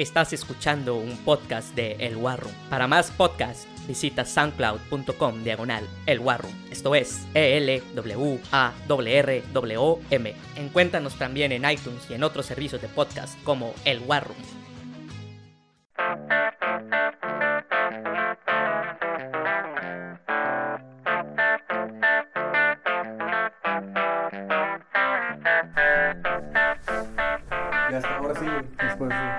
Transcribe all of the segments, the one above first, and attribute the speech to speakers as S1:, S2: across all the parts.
S1: Estás escuchando un podcast de El War Room. Para más podcasts, visita soundcloud.com diagonal El War Room. Esto es E E-L-W-A-R-R-W-M. Encuéntranos también en iTunes y en otros servicios de podcast como El War Room.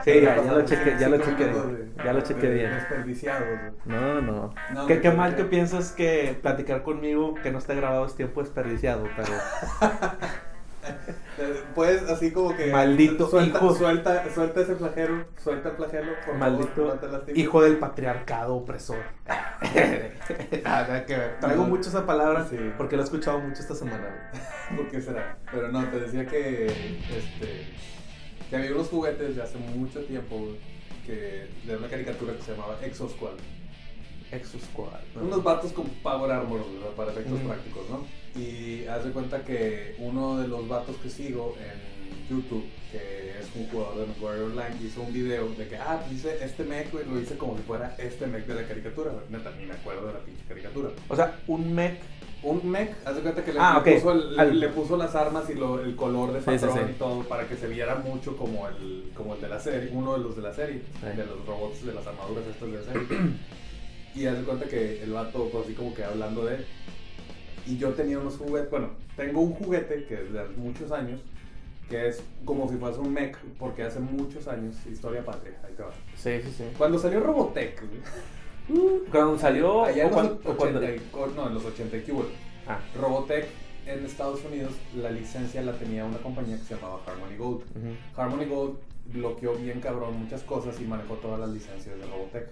S2: Sí,
S3: ya, ya lo chequé, ya lo chequé,
S2: de-
S3: ya lo chequé bien.
S2: Desperdiciados. güey.
S3: No, no.
S2: No,
S3: ¿Qué, mal que piensas que platicar conmigo que no está grabado es tiempo desperdiciado, pero
S2: Puedes así como que.
S3: Maldito
S2: suelta,
S3: hijo.
S2: Suelta, suelta ese flagelo. Suelta el flagelo. Por
S3: maldito
S2: favor, no
S3: hijo del patriarcado opresor. Ah, nada que ver. Traigo
S2: No.
S3: mucho esa palabra
S2: Sí.
S3: porque lo he escuchado mucho esta semana.
S2: ¿Por qué será? Pero no, te decía que. Este. Que había unos juguetes de hace mucho tiempo. güey, Que. De una caricatura que se llamaba Exo Squad.
S3: Exo Squad. ¿no?
S2: Unos vatos con Power Armor. Para efectos prácticos, ¿no? Y haz de cuenta que uno de los vatos que sigo en YouTube, que es un jugador de McWarrior Online, hizo un video de que, ah, pues hice este mech, güey, lo hice como si fuera este mech de la caricatura, güey. Neta, ni me acuerdo de la pinche caricatura.
S3: O sea, un mech.
S2: Un mech, haz de cuenta que le,
S3: Ah,
S2: puso,
S3: Al-
S2: le puso las armas y lo- el color de
S3: Sí, sí,
S2: patrón
S3: sí.
S2: y todo para que se viera mucho como el, como el de la serie, uno de los de la serie, de los robots de las armaduras estas de la serie. y haz de cuenta que el vato, pues así como que hablando de él. Y yo tenía unos juguetes, bueno, tengo un juguete que es de hace muchos años, que es como si fuese un mech, porque hace muchos años, historia patria, ahí te va.
S3: Sí, sí, sí.
S2: Cuando salió Robotech,
S3: Cuando salió.
S2: allá
S3: o
S2: en los
S3: cuando- o cuando-
S2: 80 y- no, en los 80 y.
S3: Ah,
S2: Robotech en Estados Unidos, la licencia la tenía una compañía que se llamaba Harmony Gold. Harmony Gold bloqueó bien cabrón muchas cosas y manejó todas las licencias de Robotech.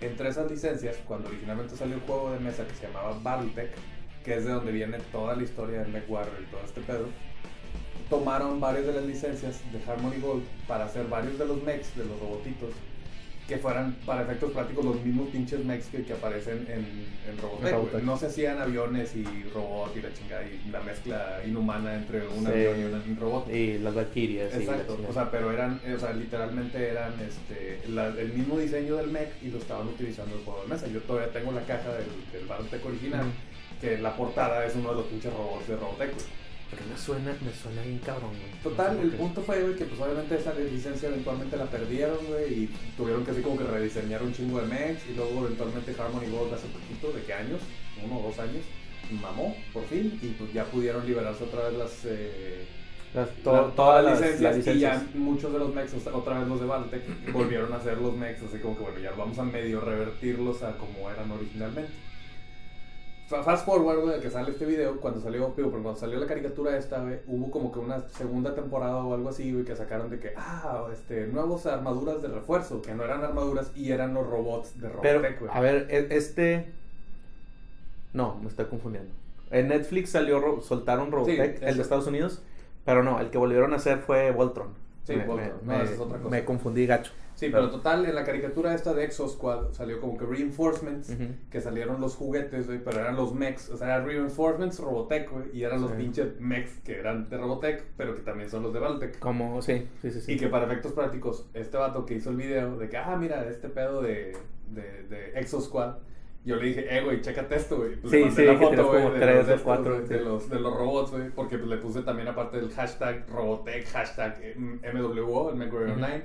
S2: Entre esas licencias, cuando originalmente salió el juego de mesa que se llamaba Battletech, que es de donde viene toda la historia del MechWarrior y todo este pedo, tomaron varias de las licencias de Harmony Gold para hacer varios de los mechs, de los robotitos, que fueran para efectos prácticos los mismos pinches mechs que, que aparecen en, en Robotech.
S3: Robotech.
S2: No se hacían aviones y robot y la chingada y la mezcla inhumana entre un
S3: Sí.
S2: avión y un- robot.
S3: Y las Valkyrias. la
S2: Exacto, o sea, pero eran, eh, o sea, literalmente eran este, la- el mismo diseño del mech y lo estaban utilizando en el juego de mesa. Yo todavía tengo la caja del, del Battletech original, que la portada es uno de los pinches robots de Robotech.
S3: Pero me suena, me suena bien cabrón, güey.
S2: Total,
S3: No sé
S2: el punto fue, güey, que pues obviamente esa licencia eventualmente la perdieron, güey, y tuvieron que así como que rediseñar un chingo de mechs, y luego eventualmente Harmony Gold hace poquito, ¿de qué años? Uno o dos años, mamó, por fin, y pues ya pudieron liberarse otra vez las... eh,
S3: Las-
S2: to-
S3: to-
S2: todas las
S3: las-
S2: licencias,
S3: las
S2: y ya muchos de los mechs, o sea, otra vez los de Valtech, volvieron a hacer los mechs, así como que bueno, ya vamos a medio revertirlos a como eran originalmente. Fa- Fast forward, güey, que sale este video, cuando salió, pero cuando salió la caricatura esta, güey, hubo como que una segunda temporada o algo así, güey, que sacaron de que, ah, este, nuevos armaduras de refuerzo, que no eran armaduras y eran los robots de Robotech, güey.
S3: a ver, e- este. No, me estoy confundiendo. En Netflix salió, Ro- soltaron Robotech, el de Estados Unidos, pero no, el que volvieron a hacer fue Voltron.
S2: Sí,
S3: me,
S2: Voltron.
S3: me-
S2: No,
S3: me-
S2: esa es otra cosa.
S3: me confundí gacho.
S2: Sí, pero total, en la caricatura esta de Exo Squad salió como que reinforcements,
S3: Ujú.
S2: que salieron los juguetes, güey, pero eran los mechs, o sea, eran reinforcements Robotech, güey, y eran los
S3: Sí.
S2: pinches mechs que eran de Robotech, pero que también son los de Valtech.
S3: Como, sí, sí, sí. sí.
S2: Y que para efectos prácticos, este vato que hizo el video de que, ah, mira, este pedo de, de, de Exo Squad, yo le dije, eh, güey, chécate esto, güey. Pues
S3: Sí, sí,
S2: la
S3: tienes
S2: güey, de
S3: tres
S2: los estos,
S3: cuatro,
S2: güey, de,
S3: sí. los-
S2: de los robots, güey, porque pues, le puse también aparte el hashtag Robotech, hashtag MWO, el
S3: Ujú.
S2: Online,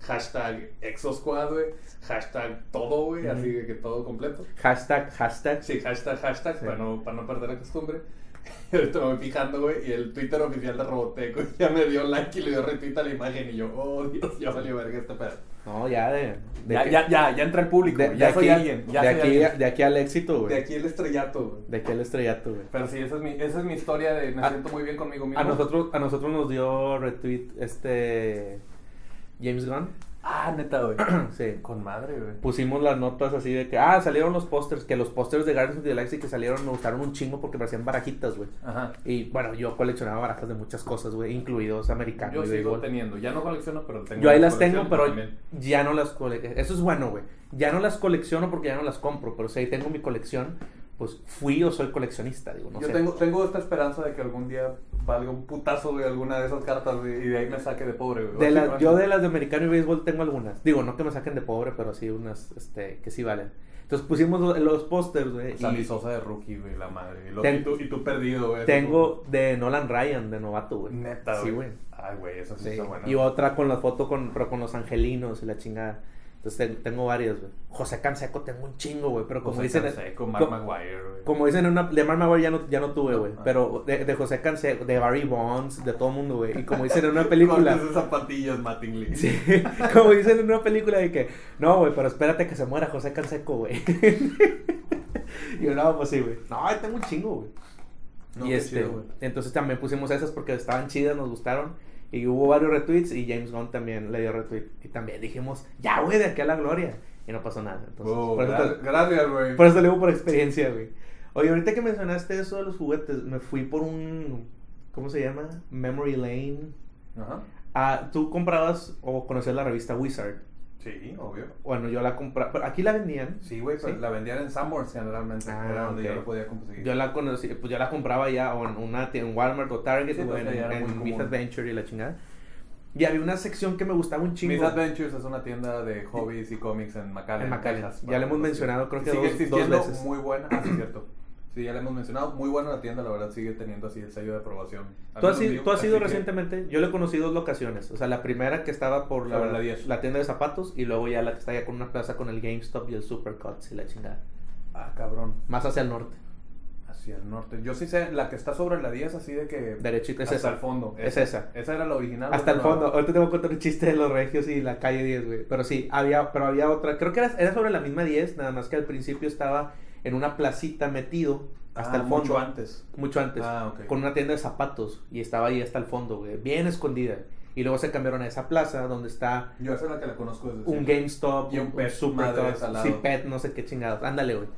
S2: hashtag Exo Squad, güey, hashtag todo, güey, así que todo completo.
S3: Hashtag, hashtag.
S2: Sí, hashtag, hashtag,
S3: Sí.
S2: para, no, para no perder la costumbre. Ahorita me voy fijando, güey, y el Twitter oficial de Robotech, güey, ya me dio like y le dio retweet a la imagen. Y yo, oh, Dios, ya salió verga este pedo.
S3: No, ya de. de
S2: Ya,
S3: que-
S2: ya, ya, ya entra el público,
S3: de-
S2: güey,
S3: de
S2: ya soy
S3: aquí-
S2: alguien, ya
S3: de
S2: soy
S3: aquí,
S2: alguien.
S3: de aquí al éxito, güey.
S2: De aquí el estrellato, güey.
S3: De aquí al estrellato, güey.
S2: Pero sí, esa es mi, esa es mi historia de me
S3: A-
S2: siento muy bien conmigo mismo.
S3: A nosotros, a nosotros nos dio retweet este. James Gunn.
S2: Ah, neta, güey.
S3: sí.
S2: Con madre, güey.
S3: Pusimos las notas así de que, ah, salieron los pósters, que los pósters de Guardians of the Galaxy que salieron me gustaron un chingo porque parecían barajitas, güey.
S2: Ajá.
S3: Y bueno, yo coleccionaba barajas de muchas cosas, güey, incluidos americanos
S2: Yo
S3: y
S2: sigo
S3: béisbol.
S2: teniendo, ya no colecciono, pero tengo.
S3: Yo ahí las tengo, pero
S2: también.
S3: ya no las colecciono. Eso es bueno, güey. Ya no las colecciono porque ya no las compro, pero sí ahí tengo mi colección pues fui o soy coleccionista, digo, no
S2: Yo
S3: sé.
S2: tengo, tengo esta esperanza de que algún día valga un putazo de alguna de esas cartas y de ahí me saque de pobre. güey.
S3: De la- yo de las de americano y béisbol tengo algunas. Digo, no que me saquen de pobre, pero sí unas este, que sí valen. Entonces pusimos los, los pósters, güey.
S2: Sammy
S3: y
S2: Sosa de rookie, güey, la madre. Y, lo-
S3: Ten-
S2: y tú, y tú perdido, güey.
S3: Tengo de Nolan Ryan, de novato, güey.
S2: Neta,
S3: Sí, güey.
S2: Ay, güey, eso sí,
S3: Sí.
S2: está bueno.
S3: Y otra con la foto con, pero con los angelinos y la chingada. Entonces te- tengo varias, güey. José Canseco tengo un chingo, güey. Pero como
S2: José
S3: dicen.
S2: Canseco, Mark
S3: como-
S2: Maguire, güey.
S3: Como dicen en una. De Mark Maguire ya no, ya no tuve, güey.
S2: Ah.
S3: Pero de, de José Canseco, de Barry Bonds, de todo el mundo, güey. Y como dicen en una película.
S2: Cortes de zapatillas, Mattingly.
S3: Sí, como dicen en una película de que, no, güey, pero espérate que se muera José Canseco, güey. y yo, no, pues sí, güey. No, tengo un chingo, güey.
S2: No,
S3: y este,
S2: chido,
S3: entonces también pusimos esas porque estaban chidas, nos gustaron. Y hubo varios retweets y James Gunn también le dio retweet. Y también dijimos, ya, güey, de aquí a la gloria. Y no pasó nada. Entonces,
S2: Oh,
S3: por, eso
S2: gracias, güey.
S3: por eso lo digo por experiencia, güey. Oye, ahorita que mencionaste eso de los juguetes, me fui por un, ¿cómo se llama? Memory Lane.
S2: Ajá.
S3: Ah, tú comprabas o conocías la revista Wizard.
S2: Sí, obvio.
S3: Bueno, yo la compraba, pero aquí la vendían.
S2: Sí, güey,
S3: ¿Sí?
S2: la vendían en Sanborns generalmente.
S3: Ah,
S2: era donde
S3: ok.
S2: yo lo podía conseguir.
S3: Yo la conocí, pues yo la compraba ya o en una en Walmart o Target
S2: Sí,
S3: o en, en
S2: común.
S3: Adventure y la chingada. Y había una sección que me gustaba un chingo.
S2: Miss Adventures es una tienda de hobbies y cómics en McAllen.
S3: En McAllen. Ya le hemos mencionado, creo que
S2: sigue
S3: dos-
S2: existiendo,
S3: dos veces.
S2: muy buena. Ah, sí, cierto. Sí, ya le hemos mencionado. Muy buena la tienda, la verdad, sigue teniendo así el sello de aprobación.
S3: ¿Tú has,
S2: menos
S3: ido,
S2: mío,
S3: tú has
S2: así
S3: ido
S2: que-
S3: recientemente? Yo le conocí dos locaciones. O sea, la primera que estaba por la,
S2: la 10.
S3: la tienda de zapatos y luego ya la que está ya con una plaza con el GameStop y el Supercuts y la chingada.
S2: Ah, cabrón.
S3: Más hacia el norte.
S2: Hacia el norte. Yo sí sé, la que está sobre la 10, así de que.
S3: Derechito, es
S2: hasta
S3: esa.
S2: el fondo.
S3: Es esa.
S2: Esa era la original.
S3: Hasta el fondo. Ahorita te voy a contar un chiste de los regios y la calle 10, güey. Pero sí, había, pero había otra. Creo que era, era sobre la misma 10, nada más que al principio estaba en una placita metido hasta
S2: Ah,
S3: el fondo.
S2: Mucho antes.
S3: Mucho antes.
S2: Ah, ok.
S3: Con una tienda de zapatos. Y estaba ahí hasta el fondo, güey. Bien escondida. Y luego se cambiaron a esa plaza donde está
S2: Yo esa es la que la conozco desde
S3: un
S2: siempre.
S3: GameStop,
S2: Y un al lado.
S3: sí, Pet, no sé qué chingados. Ándale, güey.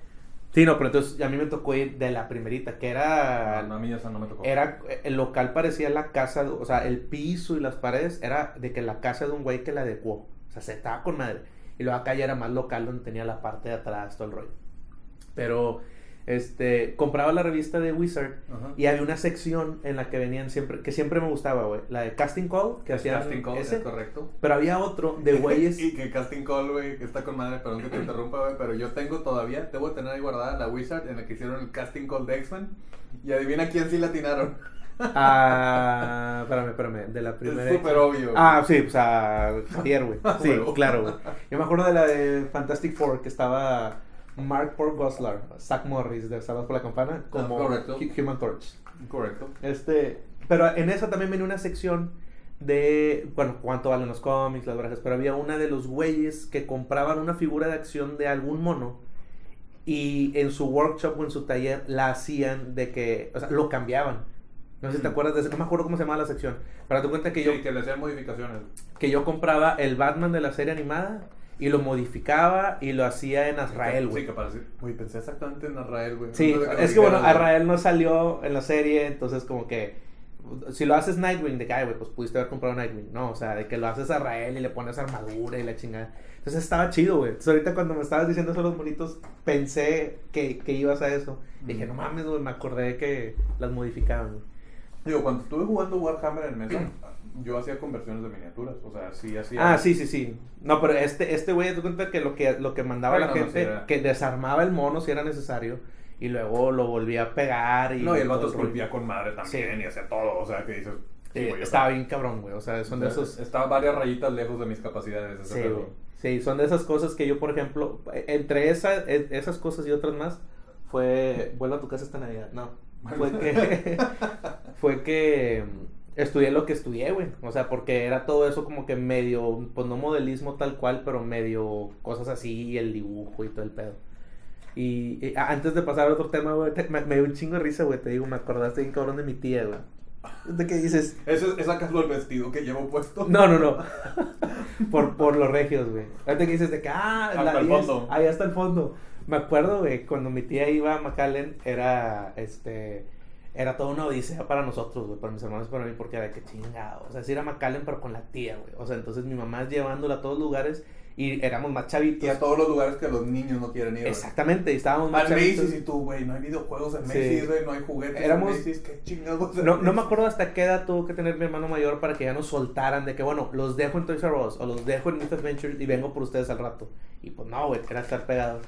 S3: Sí, no, pero entonces a mí me tocó ir de la primerita, que era.
S2: Ah, No, a mí esa no me tocó.
S3: Era, el local parecía la casa, o sea, el piso y las paredes era de que la casa de un güey que la adecuó. O sea, se estaba con madre. Y luego acá ya era más local donde tenía la parte de atrás, todo el rollo. Pero, este, compraba la revista de Wizard
S2: Ajá.
S3: y había una sección en la que venían siempre, que siempre me gustaba, güey. La de Casting Call, que
S2: Es
S3: hacían
S2: Casting Call,
S3: ese.
S2: es correcto.
S3: Pero había otro de güeyes.
S2: y que Casting Call, güey, que está con madre, perdón que te interrumpa, güey, pero yo tengo todavía, debo tener ahí guardada la Wizard en la que hicieron el Casting Call de X-Men. Y adivina quién sí la atinaron.
S3: Ah, espérame, espérame, de la primera.
S2: es súper obvio.
S3: Ah, sí, pues a Javier, güey. Sí, claro, güey. Yo me acuerdo de la de Fantastic Four que estaba Mark Paul Goslar, Zach Morris de Salvados por la Campana, como
S2: Ah, correcto.
S3: Hu- Human Torch.
S2: Correcto.
S3: Este, pero en esa también venía una sección de, bueno, cuánto valen los cómics, las barajas, pero había una de los güeyes que compraban una figura de acción de algún mono y en su workshop o en su taller la hacían de que, o sea, lo cambiaban. No sé si te
S2: Mm.
S3: acuerdas de ese, no me acuerdo cómo se llamaba la sección. Pero te cuenta que yo,
S2: Sí, que le hacían modificaciones.
S3: que yo compraba el Batman de la serie animada y lo modificaba y lo hacía en Azrael, güey.
S2: Sí, que parece. Güey, pensé exactamente en Azrael, güey.
S3: Sí,
S2: lo
S3: es que bueno. Azrael no salió en la serie, entonces como que si lo haces Nightwing, de que, ay, güey, pues pudiste haber comprado Nightwing, no, o sea, de que lo haces Azrael y le pones armadura y la chingada. Entonces estaba chido, güey. Entonces ahorita cuando me estabas diciendo eso los monitos, pensé que, que ibas a eso. Dije,
S2: Mm.
S3: no mames, güey, me acordé que las modificaban, güey.
S2: Digo, cuando estuve jugando Warhammer en mesa, yo hacía conversiones de miniaturas. O sea, sí hacía.
S3: Ah, sí, sí, sí. No, pero este, este güey, te cuenta que lo que, lo que mandaba la
S2: no,
S3: gente,
S2: era.
S3: que desarmaba el mono si era necesario, y luego lo volvía a pegar. Y
S2: No, y el vato esculpía con madre también
S3: Sí.
S2: y hacía todo. O sea, que dices.
S3: Sí,
S2: güey,
S3: estaba bien cabrón, güey. O sea, son de esos.
S2: Estaba varias rayitas lejos de mis capacidades. ese
S3: Sí, güey. Sí, son de esas cosas que yo, por ejemplo, e- entre esa, e- esas cosas y otras más, fue. Vuelvo a tu casa esta Navidad. No. Fue que. fue que. Estudié lo que estudié, güey. O sea, porque era todo eso como que medio. Pues no modelismo tal cual, pero medio cosas así, el dibujo y todo el pedo. Y, antes de pasar a otro tema, güey, te- me, me dio un chingo de risa, güey. Te digo, me acordaste bien cabrón de mi tía, güey. ¿De qué dices?
S2: ¿Eso, ¿Es acaso el vestido que llevo puesto?
S3: No, no, no. por, por los regios, güey. Ahorita que dices de que, ah,
S2: Hasta
S3: la
S2: el
S3: 10,
S2: fondo.
S3: ahí hasta el fondo. Me acuerdo, güey, cuando mi tía iba a McAllen, era, este, era toda una odisea para nosotros, güey, para mis hermanos y para mí, porque era de que chingado. O sea, sí era McAllen, pero con la tía, güey. O sea, entonces mi mamá llevándola a todos lugares Y éramos más chavitos.
S2: Y a todos los lugares que los niños no quieren ir. güey.
S3: Exactamente, y estábamos más
S2: Al
S3: chavitos.
S2: Macy's y tú, güey, no hay videojuegos en
S3: Sí.
S2: Macy's, güey, no hay juguetes
S3: Éramos-
S2: en Macy's, qué chingados.
S3: No, no me acuerdo hasta qué edad tuvo que tener mi hermano mayor para que ya nos soltaran de que, bueno, los dejo en Toys R Us o los dejo en Myth Adventures y vengo por ustedes al rato. Y pues no, güey, era estar pegados.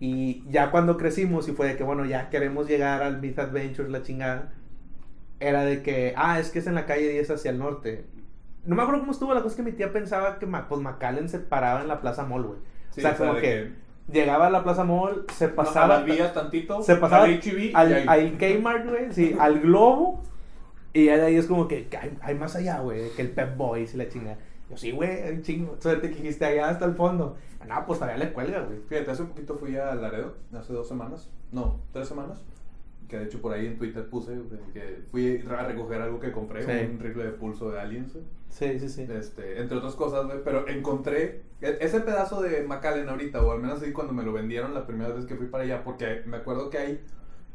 S3: Y ya cuando crecimos y fue de que, bueno, ya queremos llegar al Myth Adventures, la chingada, era de que, ah, es que es en la calle 10 hacia el norte. No me acuerdo cómo estuvo, la cosa es que mi tía pensaba que pues McAllen se paraba en la Plaza Mall, güey.
S2: Sí,
S3: o sea, como que, llegaba a la Plaza Mall, se
S2: no, a
S3: pasaba
S2: las vías tantito,
S3: se pasaba
S2: al y ahí.
S3: al Kmart, güey, sí, al Globo. Y ya de ahí es como que, que hay, hay más allá, güey, que el Pep Boys y la chingada. Yo, sí, güey, hay un chingo. Suerte que dijiste allá hasta el fondo. No, pues todavía le cuelga, güey.
S2: Fíjate, hace un poquito fui a Laredo, hace dos semanas, no, tres semanas, que de hecho por ahí en Twitter puse que fui a recoger algo que compré,
S3: Sí.
S2: un rifle de pulso de Aliens,
S3: Sí, sí, sí.
S2: este, entre otras cosas, güey, pero encontré e- ese pedazo de McAllen ahorita, o al menos así cuando me lo vendieron la primera vez que fui para allá, porque me acuerdo que hay,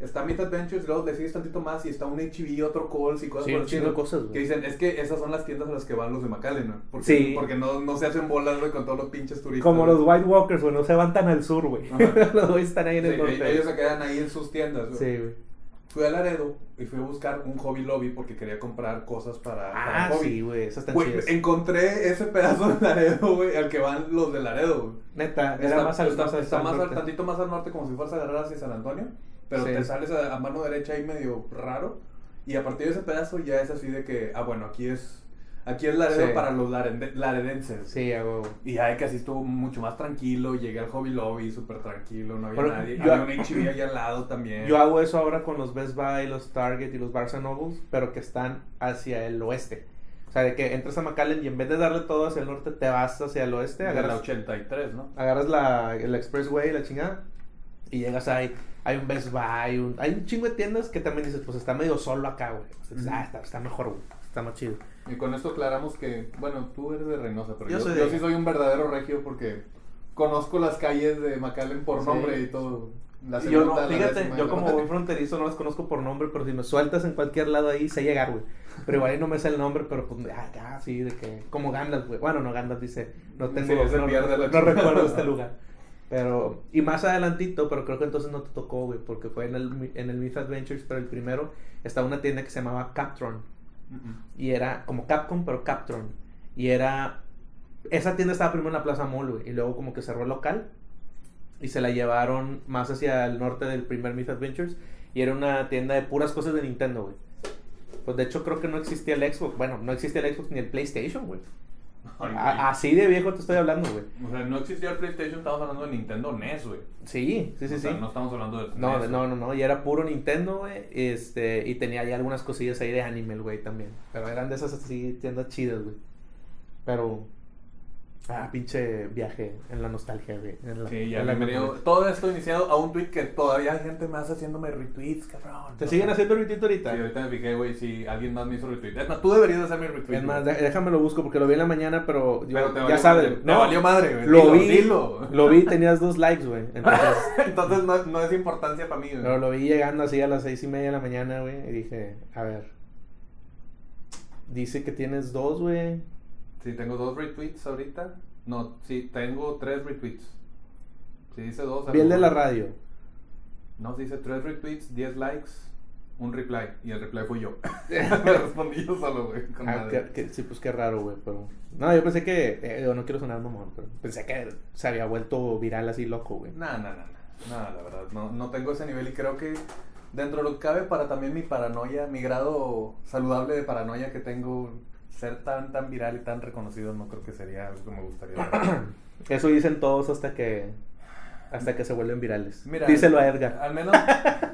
S2: está Myth Adventures, luego le sigues tantito más y está un HEB, otro Coles y cosas
S3: Sí,
S2: por estilo,
S3: cosas,
S2: que dicen, es que esas son las tiendas a las que van los de McAllen, ¿no? Porque,
S3: Sí.
S2: porque no, no se hacen bolas, güey, con todos los pinches turistas.
S3: Como los White Walkers, güey, no se van tan al sur, güey. Los güeyes están ahí en el norte.
S2: ellos se quedan ahí en sus tiendas. güey.
S3: Sí, güey.
S2: Fui a Laredo y fui a buscar un hobby lobby porque quería comprar cosas para, para
S3: Ah,
S2: hobby.
S3: sí, güey, esas
S2: Güey, encontré ese pedazo de Laredo, güey, al que van los de Laredo. güey.
S3: Neta, era
S2: Está,
S3: más al,
S2: está- está más al-
S3: norte.
S2: tantito más al norte, como si fueras a agarrar hacia San Antonio. Pero
S3: Sí.
S2: te sales a, a mano derecha ahí medio raro. Y a partir de ese pedazo ya es así de que, ah, bueno, aquí es aquí es Laredo
S3: Sí.
S2: para los laredenses.
S3: Sí, a huevo.
S2: Y ya de que así estuvo mucho más tranquilo. Llegué al hobby lobby súper tranquilo, no había
S3: Bueno,
S2: nadie.
S3: yo-
S2: había un HB ahí al lado también.
S3: Yo hago eso ahora con los Best Buy, los Target y los Barnes Nobles, pero que están hacia el oeste. O sea, de que entras a McAllen y en vez de darle todo hacia el norte, te vas hacia el oeste,
S2: de la
S3: agarras,
S2: 83, ¿no?
S3: agarras la, el Expressway, la chingada, y llegas ahí. Hay un Best Buy, un- hay un chingo de tiendas que también dices, pues está medio solo acá, güey. O sea, dices,
S2: Ujú.
S3: ah, está, está mejor, güey. Está más chido.
S2: Y con esto aclaramos que, bueno, tú eres de Reynosa, pero
S3: Yo
S2: yo,
S3: soy de
S2: yo sí soy un verdadero regio porque conozco las calles de McAllen por
S3: Sí.
S2: nombre y todo. La
S3: Y yo no, fíjate, yo como buen fronterizo no las conozco por nombre, pero si me sueltas en cualquier lado ahí, sé llegar, güey. Pero igual ahí no me sé el nombre, pero pues, ah, ya, sí, de que, como Gandalf, güey. Bueno, no, Gandalf dice, no tengo,
S2: Sí,
S3: no, no
S2: chingada.
S3: recuerdo este lugar. Pero, y más adelantito, pero creo que entonces no te tocó, güey, porque fue en el, en el Myth Adventures, pero el primero, estaba una tienda que se llamaba Captron. Y era como Capcom, pero Captron. Y era. Esa tienda estaba primero en la Plaza Mall, güey. Y luego como que cerró el local. Y se la llevaron más hacia el norte del primer Myth Adventures. Y era una tienda de puras cosas de Nintendo, güey. Pues de hecho creo que no existía el Xbox. Bueno, no existía el Xbox ni el PlayStation, güey.
S2: Ay,
S3: Así de viejo te estoy hablando, güey.
S2: O sea, no existía el PlayStation, estamos hablando de Nintendo NES, güey.
S3: Sí, sí, sí,
S2: o sea,
S3: sí.
S2: no estamos hablando de
S3: No,
S2: NES,
S3: no, no, no, y era puro Nintendo, güey, este, y tenía ya algunas cosillas ahí de anime, güey, también, pero eran de esas así, tiendas chidas, güey, pero, ah, pinche viaje en la nostalgia, güey, en la-
S2: Sí, ya
S3: en la memoria.
S2: Todo esto iniciado a un tweet que todavía hay gente más haciéndome retweets, cabrón.
S3: ¿Te siguen haciendo retweet ahorita?
S2: Sí, ahorita me fijé, güey, si alguien más me hizo retweet. Es más, tú deberías de hacerme retweet.
S3: Es más, déjame lo busco porque lo vi en la mañana, pero, yo-
S2: Pero te
S3: ya sabes,
S2: te valió madre, güey.
S3: lo vi,
S2: dilo.
S3: lo vi, tenías dos likes, güey, entonces,
S2: Entonces no, no es importancia para mí, güey.
S3: pero lo vi llegando así a las seis y media de la mañana, güey, y dije, a ver, dice que tienes dos, güey,
S2: Sí, tengo dos retweets ahorita. No, sí, tengo tres retweets. Si dice dos.
S3: vi el de la radio.
S2: No, dice tres retweets, 10 likes, un reply. Y el reply fui yo. me respondí yo solo, güey.
S3: Ah,
S2: madre.
S3: que- que- sí, pues qué raro, güey, pero... No, yo pensé que... eh, no quiero sonar mamón, pero pensé que se había vuelto viral así loco, güey.
S2: No, no, no. No, la verdad, no, no tengo ese nivel y creo que dentro de lo que cabe para también mi paranoia, mi grado saludable de paranoia que tengo, ser tan, tan viral y tan reconocido, no creo que sería algo que me gustaría.
S3: Eso dicen todos hasta que... Hasta que se vuelven virales.
S2: Mira,
S3: Díselo a Edgar.
S2: Al menos,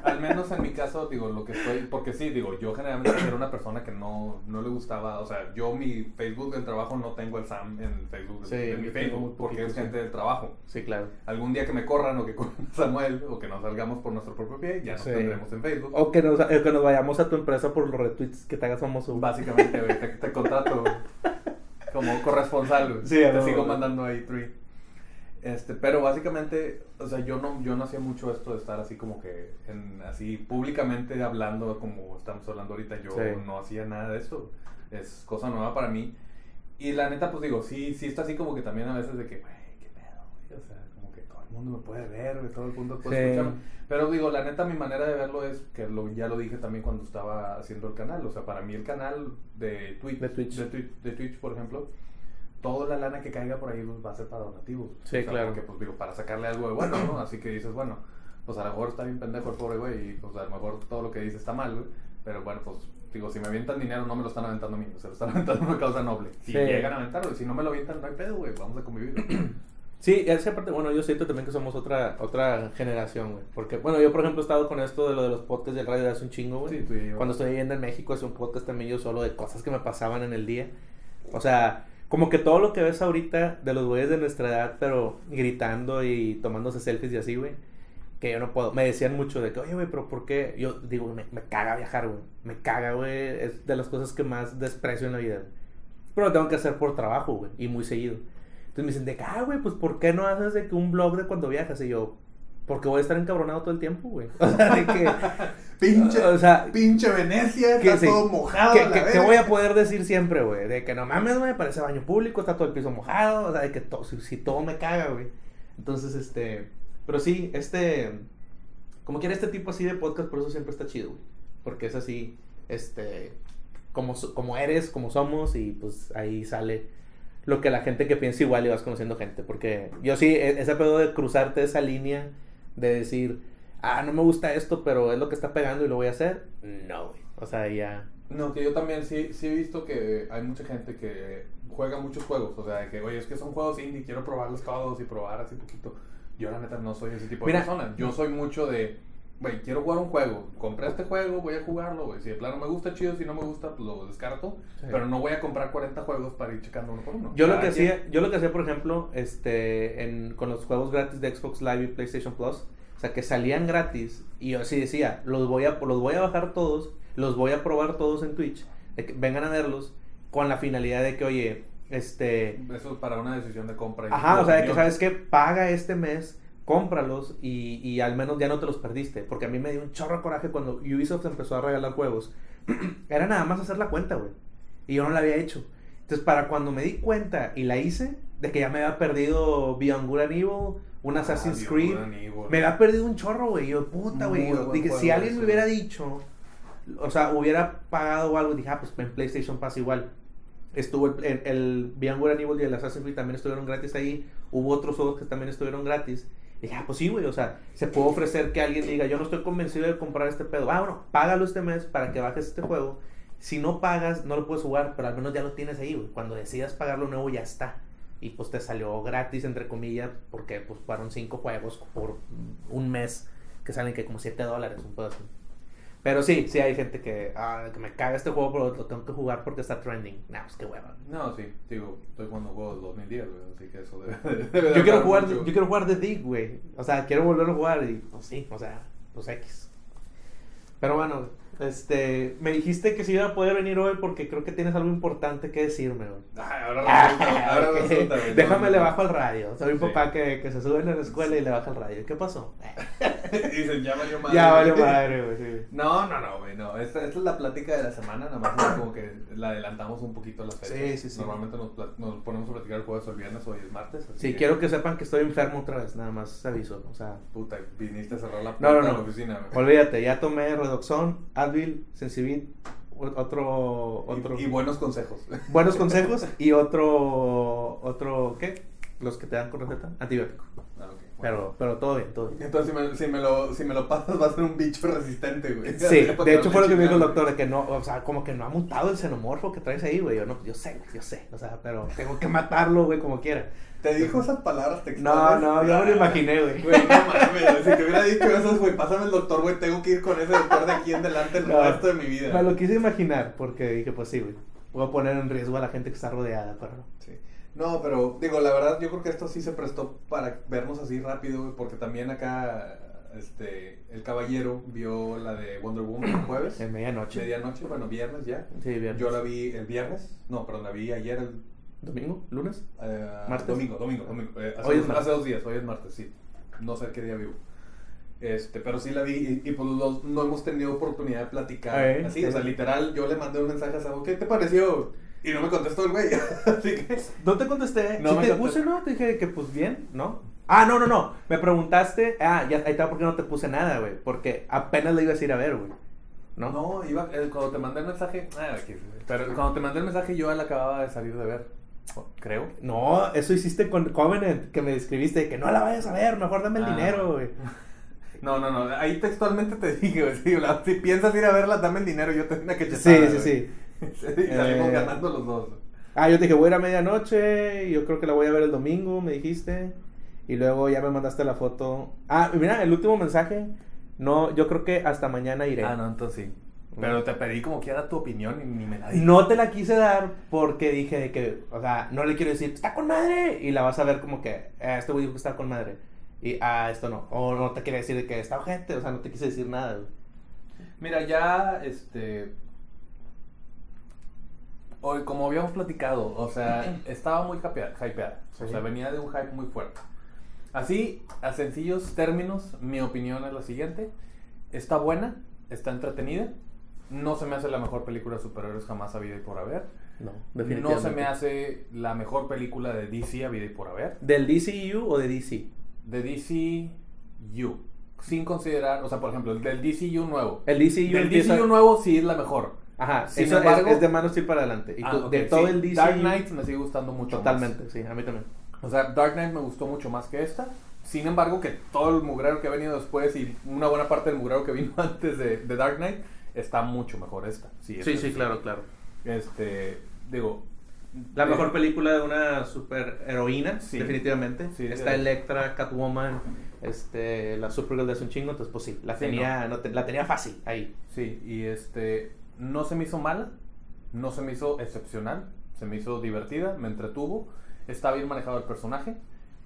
S2: al menos en mi caso, digo, lo que estoy, porque sí, digo, yo generalmente era una persona que no, no le gustaba, o sea, yo mi Facebook del trabajo no tengo el Sam en Facebook,
S3: Sí,
S2: en mi Facebook, porque
S3: poquito,
S2: es
S3: sí.
S2: gente del trabajo.
S3: Sí, claro.
S2: Algún día que me corran o que corran Samuel o que nos salgamos por nuestro propio pie, ya nos
S3: Sí.
S2: tendremos en Facebook.
S3: O que nos, eh, que nos vayamos a tu empresa por los retweets, que te hagas famoso.
S2: Básicamente, te, te contrato como corresponsal.
S3: Sí,
S2: te
S3: no,
S2: sigo mandando ahí tweet. Este, pero básicamente, o sea, yo no, yo no hacía mucho esto de estar así como que, en, así públicamente hablando como estamos hablando ahorita. Yo
S3: Sí.
S2: no hacía nada de esto. Es cosa nueva para mí. Y la neta, pues digo, sí, sí está así como que también a veces de que, güey, o sea, como que todo el mundo me puede ver, güey, todo el mundo puede
S3: Sí.
S2: escucharme. Pero digo, la neta, mi manera de verlo es que lo, ya lo dije también cuando estaba haciendo el canal. O sea, para mí el canal de Twitch,
S3: De Twitch.
S2: de Twitch, de Twitch, por ejemplo, toda la lana que caiga por ahí pues, va a ser para donativos.
S3: Sí,
S2: O sea,
S3: claro.
S2: Porque, pues digo, para sacarle algo de bueno, ¿no? Así que dices, bueno, pues a lo mejor está bien pendejo el pobre güey y pues a lo mejor todo lo que dice está mal, güey. Pero bueno, pues digo, si me avientan dinero no me lo están aventando a mí, se lo están aventando a una causa noble. Si
S3: Sí.
S2: llegan a aventarlo, si no me lo avientan, no hay pedo, güey, vamos a convivir.
S3: Sí, esa parte, bueno, yo siento también que somos otra otra generación, güey. Porque, bueno, yo por ejemplo he estado con esto de lo de los podcasts del radio de hace un chingo, güey.
S2: Sí, y.
S3: Cuando estoy viviendo en México es un podcast también yo solo de cosas que me pasaban en el día. O sea, como que todo lo que ves ahorita de los güeyes de nuestra edad, pero gritando y tomándose selfies y así, güey. Que yo no puedo. Me decían mucho de que, oye, güey, pero ¿por qué? Yo digo, me, me caga viajar, güey. Me caga, güey. Es de las cosas que más desprecio en la vida. güey. Pero lo tengo que hacer por trabajo, güey. Y muy seguido. Entonces me dicen de que, ah, güey, pues ¿por qué no haces de que un blog de cuando viajas? Y yo, porque voy a estar encabronado todo el tiempo, güey. O sea, de que.
S2: Pinche,
S3: O sea,
S2: pinche Venecia,
S3: que
S2: está
S3: sí.
S2: todo mojado.
S3: ¿Qué,
S2: a la
S3: qué
S2: verga.
S3: voy a poder decir siempre, güey? De que no mames, güey, parece baño público, está todo el piso mojado, o sea, de que todo, si, si todo me caga, güey. Entonces, este, pero sí, este, como quiera este tipo así de podcast, por eso siempre está chido, güey. Porque es así, este, como, como eres, como somos, y pues ahí sale lo que la gente que piensa igual y vas conociendo gente. Porque yo sí, e- ese pedo de cruzarte esa línea, de decir, ah, no me gusta esto, pero es lo que está pegando y lo voy a hacer, no, güey. O sea, ya...
S2: No, que yo también sí, sí he visto que hay mucha gente que juega muchos juegos. O sea, de que, oye, es que son juegos indie, quiero probarlos todos y probar así poquito. Yo, la neta, no soy ese tipo
S3: Mira.
S2: de persona. Yo soy mucho de, güey, quiero jugar un juego. Compré este juego, voy a jugarlo, güey. Si de plano me gusta, chido. Si no me gusta, pues lo descarto.
S3: Sí.
S2: Pero no voy a comprar 40 juegos para ir checando uno por uno.
S3: Yo lo que
S2: quien-
S3: hacía, yo lo que hacía, por ejemplo, este, en, con los juegos gratis de Xbox Live y PlayStation Plus, o sea, que salían gratis, y yo así decía, los voy a, los voy a bajar todos, los voy a probar todos en Twitch, de que vengan a verlos, con la finalidad de que, oye, este,
S2: Eso es para una decisión de compra. y
S3: ajá, o sea, de que sabes que paga este mes, cómpralos y, y al menos ya no te los perdiste, porque a mí me dio un chorro de coraje cuando Ubisoft empezó a regalar juegos, era nada más hacer la cuenta, güey, y yo no la había hecho. Entonces, para cuando me di cuenta y la hice, de que ya me había perdido Beyond Good and Evil, un
S2: Ah,
S3: Assassin's Creed,
S2: Evil.
S3: me había perdido un chorro, güey. Yo, puta, güey. Dije, si alguien me hubiera dicho, o sea, hubiera pagado algo, dije, ah, pues en PlayStation Pass igual. Estuvo el, el, el and Evil y el Assassin's Creed también estuvieron gratis ahí. Hubo otros juegos que también estuvieron gratis. Y dije, ah, pues sí, güey. O sea, se puede ofrecer que alguien diga, yo no estoy convencido de comprar este pedo. Ah, bueno, págalo este mes para que bajes este juego. Si no pagas, no lo puedes jugar, pero al menos ya lo tienes ahí, güey. Cuando decidas pagarlo nuevo, ya está. Y pues te salió gratis, entre comillas, porque pues fueron cinco juegos por un mes que salen que como 7 dólares, un pedo así. Pero sí, sí hay gente que, ah, que me caga este juego, pero lo tengo que jugar porque está trending. Nah, pues qué hueva.
S2: No, sí, digo, estoy jugando juegos de 2010, güey, así que eso debe, debe de
S3: Yo quiero jugar,
S2: mucho.
S3: yo quiero jugar The Dig, güey. O sea, quiero volver a jugar y pues sí, o sea, pues X. Pero bueno, este, me dijiste que si iba a poder venir hoy porque creo que tienes algo importante que decirme.
S2: Ay, ahora resulta, ahora
S3: Ok.
S2: resulta.
S3: Déjame
S2: No,
S3: le
S2: no.
S3: bajo al radio. Soy un
S2: Sí.
S3: papá que, que se sube en la escuela y le baja el radio. ¿Qué pasó?
S2: Dicen, ya valió madre.
S3: ya valió madre, güey. sí.
S2: No, no, no, güey, no. Esta, esta es la plática de la semana, nada más como que la adelantamos un poquito a las fechas.
S3: Sí, sí, sí.
S2: Normalmente nos, nos ponemos a platicar el jueves o el viernes, hoy es martes. Así
S3: Sí,
S2: que,
S3: quiero que sepan que estoy enfermo otra vez, nada más aviso. O sea,
S2: Puta, viniste a cerrar la
S3: No,
S2: puerta
S3: no,
S2: de
S3: no.
S2: la oficina, güey.
S3: olvídate, ya tomé Redoxon, Advil, Sensibit, otro, otro.
S2: Y, y buenos consejos.
S3: buenos consejos y otro, otro, ¿qué? Los que te dan con receta, antibiótico.
S2: Ah.
S3: Pero, pero todo bien, todo bien.
S2: Entonces, si me, si, me lo, si me lo pasas, va a ser un bicho resistente, güey.
S3: Sí, de hecho fue lo que me dijo el doctor, de que no, o sea, como que no ha mutado el xenomorfo que traes ahí, güey. Yo no, yo sé, güey, yo sé, o sea, pero tengo que matarlo, güey, como quiera.
S2: ¿Te dijo esas palabras
S3: No,
S2: textuales?
S3: no, yo me lo imaginé, güey.
S2: Güey, no mames, güey, si te hubiera dicho eso, güey, pásame el doctor, güey, tengo que ir con ese doctor de aquí en delante el
S3: No.
S2: resto de mi vida.
S3: Me lo quise imaginar porque dije, pues sí, güey. Voy a poner en riesgo a la gente que está rodeada, pero no.
S2: Sí. No, pero digo, la verdad, yo creo que esto sí se prestó para vernos así rápido, porque también acá, este, el caballero vio la de Wonder Woman el jueves,
S3: En medianoche.
S2: medianoche, bueno, viernes ya.
S3: Sí, bien.
S2: Yo la vi el viernes, no, perdón, la vi ayer, el,
S3: ¿Domingo? ¿Lunes?
S2: eh,
S3: ¿Martes?
S2: domingo, domingo, domingo. eh, hace,
S3: Hoy es
S2: dos, hace dos días, hoy es martes, sí. No sé qué día vivo. Este, pero sí la vi y, y pues los- no hemos tenido oportunidad de platicar.
S3: Eh,
S2: así,
S3: sí.
S2: o sea, literal, yo le mandé un mensaje a Sabo, ¿qué te pareció? Y no me contestó el güey. así que.
S3: No te contesté.
S2: No me
S3: te
S2: contesté.
S3: puse, ¿no? Te dije que pues bien, ¿no? Ah, no, no, no. Me preguntaste. Ah, ya ahí está porque no te puse nada, güey. Porque apenas le ibas a ir a ver, güey. ¿No?
S2: No, iba, eh, cuando te mandé el mensaje. ah, aquí, pero cuando te mandé el mensaje, yo la acababa de salir de ver. Creo.
S3: No, eso hiciste con Covenant, que me describiste, que no la vayas a ver, mejor dame el
S2: Ah.
S3: dinero, güey.
S2: No, no, no. Ahí textualmente te dije, güey. si piensas ir a verla, dame el dinero. Yo te doy una que
S3: Sí, sí, sí.
S2: y salimos
S3: Eh,
S2: ganando los dos.
S3: Ah, yo te dije, voy a ir a medianoche, yo creo que la voy a ver el domingo, me dijiste. Y luego ya me mandaste la foto. Ah, mira, el último mensaje. No, yo creo que hasta mañana iré.
S2: Ah, no, entonces sí. Pero te pedí como quiera tu opinión y ni me la di.
S3: No te la quise dar porque dije de que, o sea, no le quiero decir, está con madre. Y la vas a ver como que, eh, este güey dijo que está con madre. Y, ah, esto no. O no te quiere decir de que está ojete, o sea, no te quise decir nada.
S2: Mira, ya, este... Hoy, como habíamos platicado, o sea, estaba muy hypea- hypeada. O
S3: Sí.
S2: sea, venía de un hype muy fuerte. Así, a sencillos términos, mi opinión es la siguiente. Está buena, está entretenida. No se me hace la mejor película de superhéroes jamás habida y por haber.
S3: No,
S2: No se me hace la mejor película de DC habida y por haber.
S3: ¿Del DCU o de DC?
S2: De DCU. Sin considerar, o sea, por ejemplo, el del DCU nuevo.
S3: El DCU
S2: Del
S3: empieza...
S2: DCU nuevo sí es la mejor.
S3: Ajá,
S2: Sin
S3: eso
S2: embargo-
S3: es, de mano estoy para adelante. Y
S2: Ah,
S3: tú- de todo
S2: sí.
S3: el DCU...
S2: Dark Knight me sigue gustando mucho más.
S3: Totalmente, sí, a mí también.
S2: O sea, Dark Knight me gustó mucho más que esta. Sin embargo, que todo el mugrero que ha venido después y una buena parte del mugrero que vino antes de, de Dark Knight está mucho mejor esta. Sí, esta es-
S3: claro.
S2: Este, digo.
S3: La
S2: eh,
S3: mejor película de una super heroína,
S2: Sí.
S3: definitivamente.
S2: Sí,
S3: Está Electra, Catwoman, este, la Supergirl de hace un chingo, entonces pues sí, la
S2: Sí,
S3: tenía, no te- la tenía fácil ahí.
S2: Sí, y este, no se me hizo mala, no se me hizo excepcional, se me hizo divertida, me entretuvo, está bien manejado el personaje.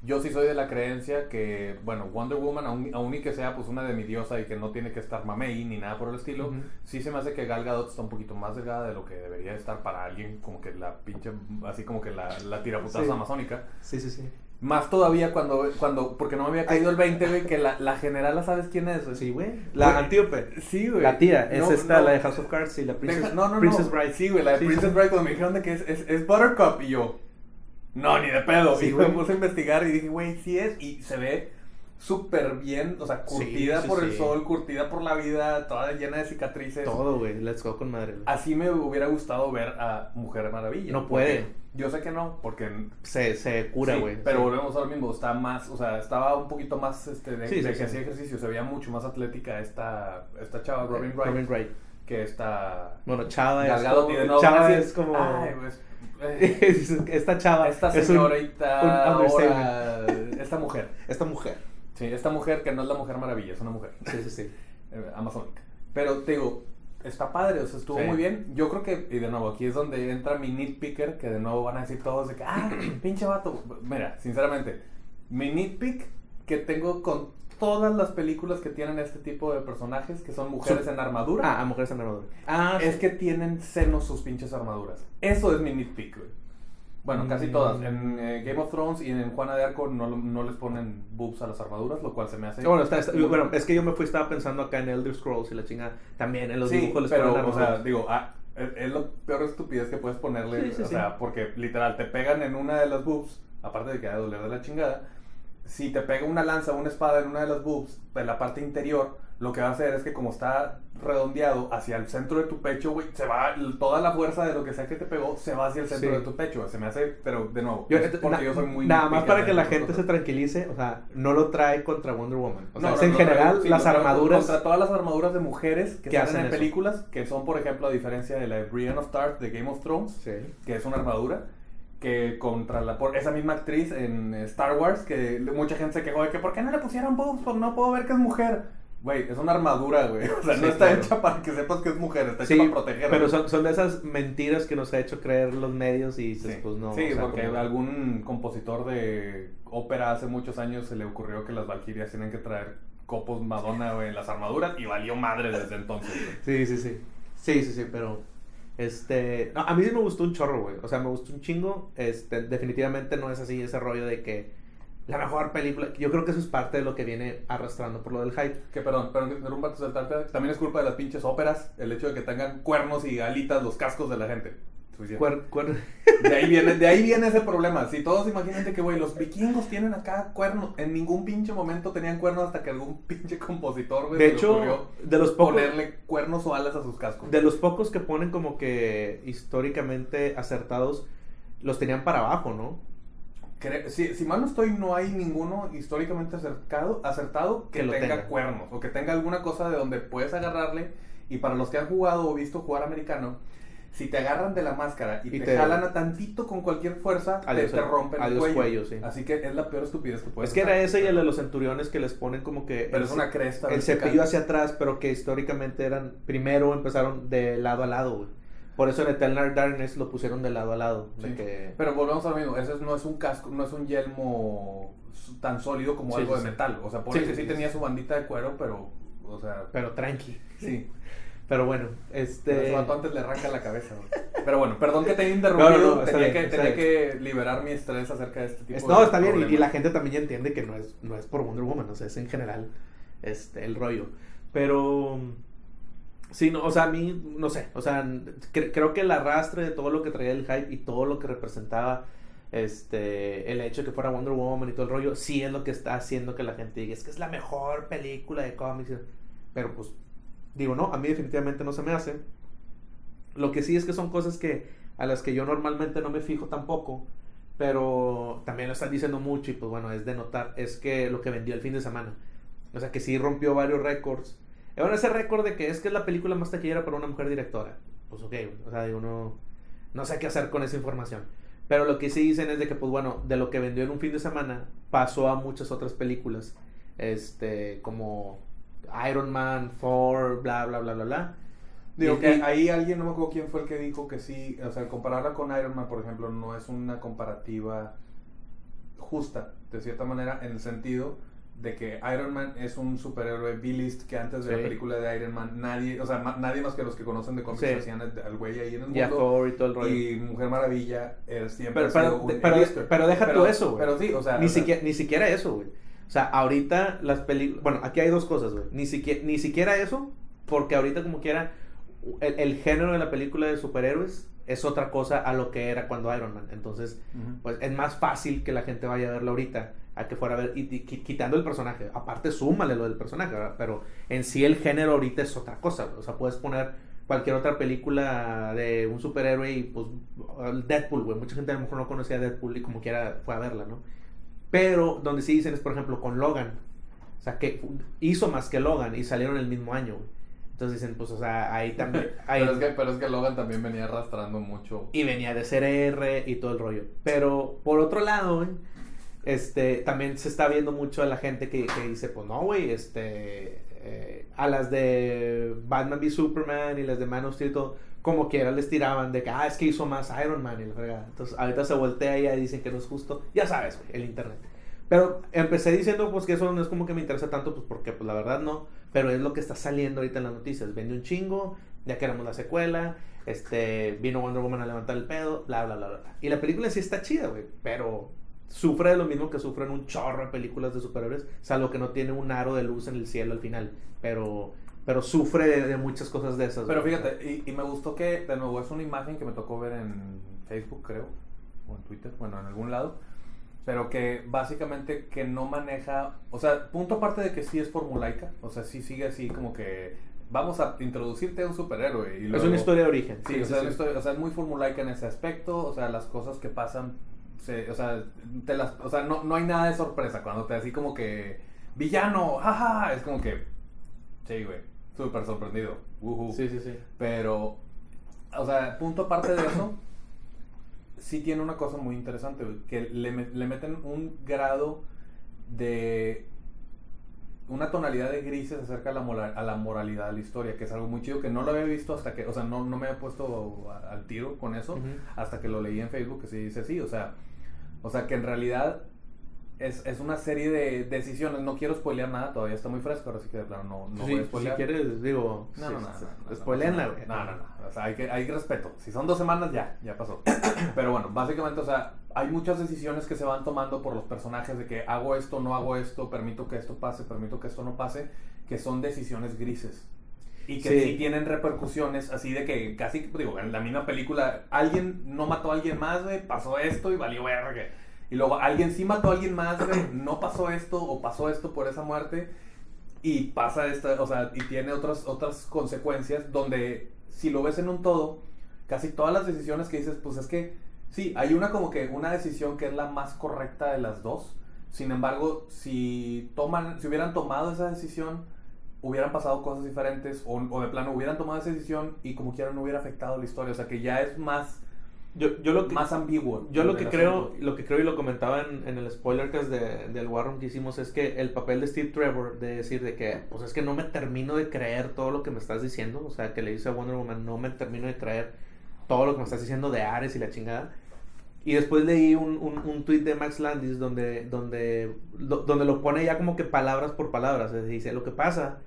S2: Yo sí soy de la creencia que, bueno, Wonder Woman, aun, aun y que sea pues una de mi diosa y que no tiene que estar mamey ni nada por el estilo, sí se me hace que Gal Gadot está un poquito más delgada de lo que debería estar para alguien como que la pinche, así como que la, la tiraputaza
S3: Sí.
S2: amazónica.
S3: Sí, sí, sí.
S2: Más todavía cuando, cuando, porque no me había caído el 20, güey, que la, la general, ¿sabes quién es? güey?
S3: Sí, güey. La
S2: Güey,
S3: antíope.
S2: Sí, güey.
S3: La tía, es
S2: No,
S3: esta,
S2: no.
S3: la de House of Cards y la Princess,
S2: Deja- no, no,
S3: Princess
S2: no.
S3: Bride.
S2: Sí, güey, la de
S3: Sí,
S2: Princess
S3: sí.
S2: Bride cuando me dijeron de que es, es, es Buttercup y yo. No, ni de pedo.
S3: Sí,
S2: y me puse a investigar y dije, güey, sí es. Y se ve súper bien, o sea, curtida
S3: sí,
S2: por
S3: sí.
S2: el sol, curtida por la vida, toda llena de cicatrices.
S3: Todo, güey. Let's go con madre.
S2: Así me hubiera gustado ver a Mujer Maravilla.
S3: No puede.
S2: Yo sé que no, porque
S3: Se, se cura,
S2: Sí,
S3: güey.
S2: pero
S3: Sí.
S2: volvemos ahora mismo, está más, o sea, estaba un poquito más este, de,
S3: Sí,
S2: de
S3: sí,
S2: que hacía ejercicio, se veía mucho más atlética esta, esta chava, Robin Wright,
S3: Robin Wright.
S2: que esta
S3: Bueno, Chava es como... Chava es como...
S2: "Ay, pues, eh,
S3: esta chava
S2: esta
S3: es un-
S2: señorita,
S3: un
S2: ahora, esta mujer,
S3: esta mujer.
S2: sí, esta mujer que no es la mujer maravilla, es una mujer
S3: Sí, sí, sí.
S2: eh, amazónica, pero te digo, está padre, o sea, estuvo
S3: Sí.
S2: muy bien, yo creo que, y de nuevo, aquí es donde entra mi nitpicker, que de nuevo van a decir todos de que, ah, pinche vato, mira, sinceramente, mi nitpick que tengo con todas las películas que tienen este tipo de personajes, que son mujeres
S3: Su-
S2: en armadura,
S3: Ah, mujeres en armadura. Ah,
S2: es
S3: sí.
S2: que tienen senos sus pinches armaduras. Eso es mi nitpick, güey. Bueno, casi
S3: Mm.
S2: todas. En eh, Game of Thrones y en Juana de Arco no, no les ponen boobs a las armaduras, lo cual se me hace...
S3: Bueno, está- está- bueno, es que yo me fui, estaba pensando acá en Elder Scrolls y la chingada. También en los
S2: sí,
S3: dibujos les
S2: pero,
S3: ponen
S2: o sea, digo, ah, es, es lo peor estupidez que puedes ponerle,
S3: Sí, sí,
S2: o sea, porque literal, te pegan en una de las boobs, aparte de que va a doler de la chingada, si te pega una lanza o una espada en una de las boobs, en la parte interior, lo que va a hacer es que como está redondeado hacia el centro de tu pecho, güey, se va, toda la fuerza de lo que sea que te pegó, se va hacia el centro
S3: Sí.
S2: de tu pecho, se me hace, pero de nuevo,
S3: Yo-
S2: es porque yo soy muy...
S3: nada más para que la
S2: en
S3: gente
S2: esas
S3: se
S2: cosas.
S3: tranquilice, o sea, no lo trae contra Wonder Woman. O sea,
S2: No,
S3: es
S2: no,
S3: en
S2: no,
S3: general las armaduras.
S2: Contra todas las armaduras de mujeres que,
S3: que
S2: salen
S3: hacen
S2: en
S3: eso.
S2: películas, que son, por ejemplo, a diferencia de la de Brienne of Tarth de Game of Thrones,
S3: Sí.
S2: que es una armadura, que contra la por esa misma actriz en eh, Star Wars, que mucha gente se quejó de que ¿por qué no le pusieron boobs? Pues no puedo ver que es mujer. Güey, es una armadura, güey. O sea,
S3: Sí,
S2: no está
S3: claro.
S2: hecha para que sepas que es mujer, está
S3: Sí,
S2: hecha para proteger.
S3: pero son, son de esas mentiras que nos ha hecho creer los medios y dices,
S2: Sí,
S3: pues no.
S2: Sí,
S3: o sea,
S2: porque
S3: como-
S2: algún compositor de ópera hace muchos años se le ocurrió que las valquirias tienen que traer copos Madonna güey, en las armaduras y valió madre desde entonces. güey.
S3: Sí, sí, sí. Sí, sí, sí, pero. Este. No, a mí sí me gustó un chorro, güey. O sea, me gustó un chingo. Este, definitivamente no es así ese rollo de que la mejor película. Yo creo que eso es parte de lo que viene arrastrando por lo del hype.
S2: Que perdón, pero interrumpa tu saltarte. También es culpa de las pinches óperas el hecho de que tengan cuernos y alitas los cascos de la gente.
S3: Cuer- cuer-
S2: De ahí viene, de ahí viene ese problema. Si todos imagínate que, güey, los vikingos tienen acá cuernos. En ningún pinche momento tenían cuernos hasta que algún pinche compositor, güey,
S3: De
S2: se
S3: hecho, de los pocos...
S2: ponerle cuernos o alas a sus cascos.
S3: De los pocos que ponen como que históricamente acertados, los tenían para abajo, ¿no?
S2: Si, si mal no estoy, no hay ninguno históricamente acercado, acertado que, tenga,
S3: tenga.
S2: cuernos o que tenga alguna cosa de donde puedes agarrarle. Y para los que han jugado o visto jugar americano, si te agarran de la máscara y,
S3: Y
S2: te,
S3: te-
S2: jalan a tantito con cualquier fuerza, te-
S3: Adiós,
S2: te, rompen el cuello.
S3: cuello, sí.
S2: Así que es la peor estupidez que puedes
S3: es que era ese y el de los centuriones que les ponen como que...
S2: Pero
S3: el
S2: es una cresta.
S3: el
S2: vertical.
S3: cepillo hacia atrás, pero que históricamente eran, primero empezaron de lado a lado, güey. Por eso en Eternal Darkness lo pusieron de lado a lado. de que-
S2: Pero volvemos a lo mismo, ese no es un casco, no es un yelmo tan sólido como
S3: Sí,
S2: algo de metal. O sea,
S3: Sí,
S2: que
S3: sí,
S2: tenía su bandita de cuero, pero, o sea,
S3: Pero tranqui.
S2: sí.
S3: Pero bueno,
S2: Pero
S3: este...
S2: vato antes le arranca la cabeza, güey. Pero bueno, perdón que te haya interrumpido,
S3: No, no,
S2: tenía,
S3: bien,
S2: que, tenía liberar mi estrés acerca de este tipo
S3: Es-
S2: de
S3: no, está bien, y, y la gente también ya entiende que no es, no es por Wonder Woman, o sea, es en general este, el rollo. Pero, sí, no, o sea, a mí, no sé, o sea, cre- creo que el arrastre de todo lo que traía el hype y todo lo que representaba este, el hecho de que fuera Wonder Woman y todo el rollo, sí es lo que está haciendo que la gente diga, es que es la mejor película de cómics. Pero pues, digo, no, a mí definitivamente no se me hace. Lo que sí es que son cosas que a las que yo normalmente no me fijo tampoco, pero también lo están diciendo mucho y pues bueno, es de notar, es que lo que vendió el fin de semana. O sea, que sí rompió varios récords. Bueno, ese récord de que es que es la película más taquillera para una mujer directora. Pues ok, o sea, digo, no, sé qué hacer con esa información. Pero lo que sí dicen es de que, pues bueno, de lo que vendió en un fin de semana, pasó a muchas otras películas. Este, como Iron Man, Thor, bla, bla, bla, bla, bla.
S2: Digo que ahí alguien, no me acuerdo quién fue el que dijo que sí, o sea, compararla con Iron Man, por ejemplo, no es una comparativa justa, de cierta manera, en el sentido de que Iron Man es un superhéroe B-list que antes de la película de Iron Man nadie, o sea, ma- nadie más que los que conocen de cómics
S3: Sí.
S2: hacían al güey ahí en el
S3: Y a
S2: mundo.
S3: Thor y todo el rollo.
S2: Y Mujer Maravilla es siempre
S3: Pero,
S2: ha
S3: pero,
S2: sido un
S3: pero, pero deja tú eso, güey.
S2: Pero sí, o sea,
S3: ni,
S2: o sea,
S3: siquiera, ni siquiera eso, güey. O sea, ahorita las películas... Bueno, aquí hay dos cosas, güey. Ni siquiera, ni siquiera eso, porque ahorita como quiera, el, el género de la película de superhéroes es otra cosa a lo que era cuando Iron Man. Entonces, pues es más fácil que la gente vaya a verlo ahorita a que fuera a ver y, y qui- quitando el personaje. Aparte, súmale lo del personaje, ¿verdad? Pero en sí el género ahorita es otra cosa. O sea, puedes poner cualquier otra película de un superhéroe y pues Deadpool, güey. Mucha gente a lo mejor no conocía a Deadpool y como quiera fue a verla, ¿no? Pero donde sí dicen es, por ejemplo, con Logan. O sea, que hizo más que Logan y salieron el mismo año, güey. Entonces dicen, pues, o sea, ahí también... ahí-
S2: Pero, es que, pero es que Logan también venía arrastrando mucho.
S3: y venía de ser R y todo el rollo. Pero por otro lado, este, también se está viendo mucho a la gente que, que dice, pues no, güey, este, eh, a las de Batman v Superman y las de Man of Steel, todo, como quiera les tiraban de que, ah, es que hizo más Iron Man y la fregada. Entonces, ahorita se voltea y ya dicen que no es justo. Ya sabes, güey, el internet. Pero empecé diciendo, pues, que eso no es como que me interesa tanto, pues, porque, pues, la verdad no. Pero es lo que está saliendo ahorita en las noticias. Vende un chingo, ya queremos la secuela, este, vino Wonder Woman a levantar el pedo, bla, bla, bla, bla. Y la película sí está chida, güey, pero sufre de lo mismo que sufren un chorro de películas de superhéroes, salvo que no tiene un aro de luz en el cielo al final, pero, pero sufre de, de muchas cosas de esas.
S2: Pero fíjate, y, y me gustó que, de nuevo, es una imagen que me tocó ver en Facebook, creo, o en Twitter, bueno, en algún lado, pero que básicamente que no maneja, o sea, punto aparte de que sí es formulaica, o sea, sí sigue así como que vamos a introducirte a un superhéroe. Y
S3: es
S2: luego-
S3: una historia de origen.
S2: Sí, o sea, una historia- o sea, es muy formulaica en ese aspecto, o sea, las cosas que pasan, se- o sea, te las, o sea no, no hay nada de sorpresa cuando te así como que, villano, jaja, es como que, sí, güey, súper sorprendido, ujú.
S3: sí, sí, sí.
S2: Pero, o sea, punto aparte de eso, sí tiene una cosa muy interesante, que le, le meten un grado de una tonalidad de grises acerca de la, moral- a la moralidad de la historia, que es algo muy chido que no lo había visto hasta que, o sea, no, no me había puesto a- al tiro con eso, hasta que lo leí en Facebook, que sí dice sí, o sea, o sea, que en realidad es, es una serie de decisiones, no quiero spoilear nada, todavía está muy fresco, ahora sí que de plano no, no
S3: Sí,
S2: voy a
S3: si
S2: spoilear.
S3: quieres, digo,
S2: No,
S3: sí,
S2: no, no, no, no. No, no, no. O sea, hay que, hay respeto. Si son dos semanas, ya, ya pasó. Pero bueno, básicamente, o sea, hay muchas decisiones que se van tomando por los personajes de que hago esto, no hago esto, permito que esto pase, permito que esto no pase, que son decisiones grises. Y que
S3: Sí.
S2: sí. tienen repercusiones así de que casi, digo, en la misma película, alguien no mató a alguien más, güey, pasó esto y valió verga. Y luego alguien sí mató a alguien más, no pasó esto o pasó esto por esa muerte. Y pasa esta, o sea, y tiene otras, otras consecuencias donde si lo ves en un todo, casi todas las decisiones que dices, pues es que sí, hay una como que una decisión que es la más correcta de las dos. Sin embargo, si toman, si hubieran tomado esa decisión, hubieran pasado cosas diferentes o, o de plano hubieran tomado esa decisión y como quiera no hubiera afectado la historia. O sea que ya es más,
S3: Yo, yo lo que,
S2: más ambiguo.
S3: yo lo que
S2: asunto.
S3: creo, lo que creo y lo comentaba en, en el spoilercast de, del War Room que hicimos es que el papel de Steve Trevor de decir de que, pues es que no me termino de creer todo lo que me estás diciendo, o sea, que le dice a Wonder Woman, no me termino de creer todo lo que me estás diciendo de Ares y la chingada. Y después leí un, un, un tweet de Max Landis donde, donde, lo- donde lo pone ya como que palabras por palabras. Decir, dice, lo que pasa,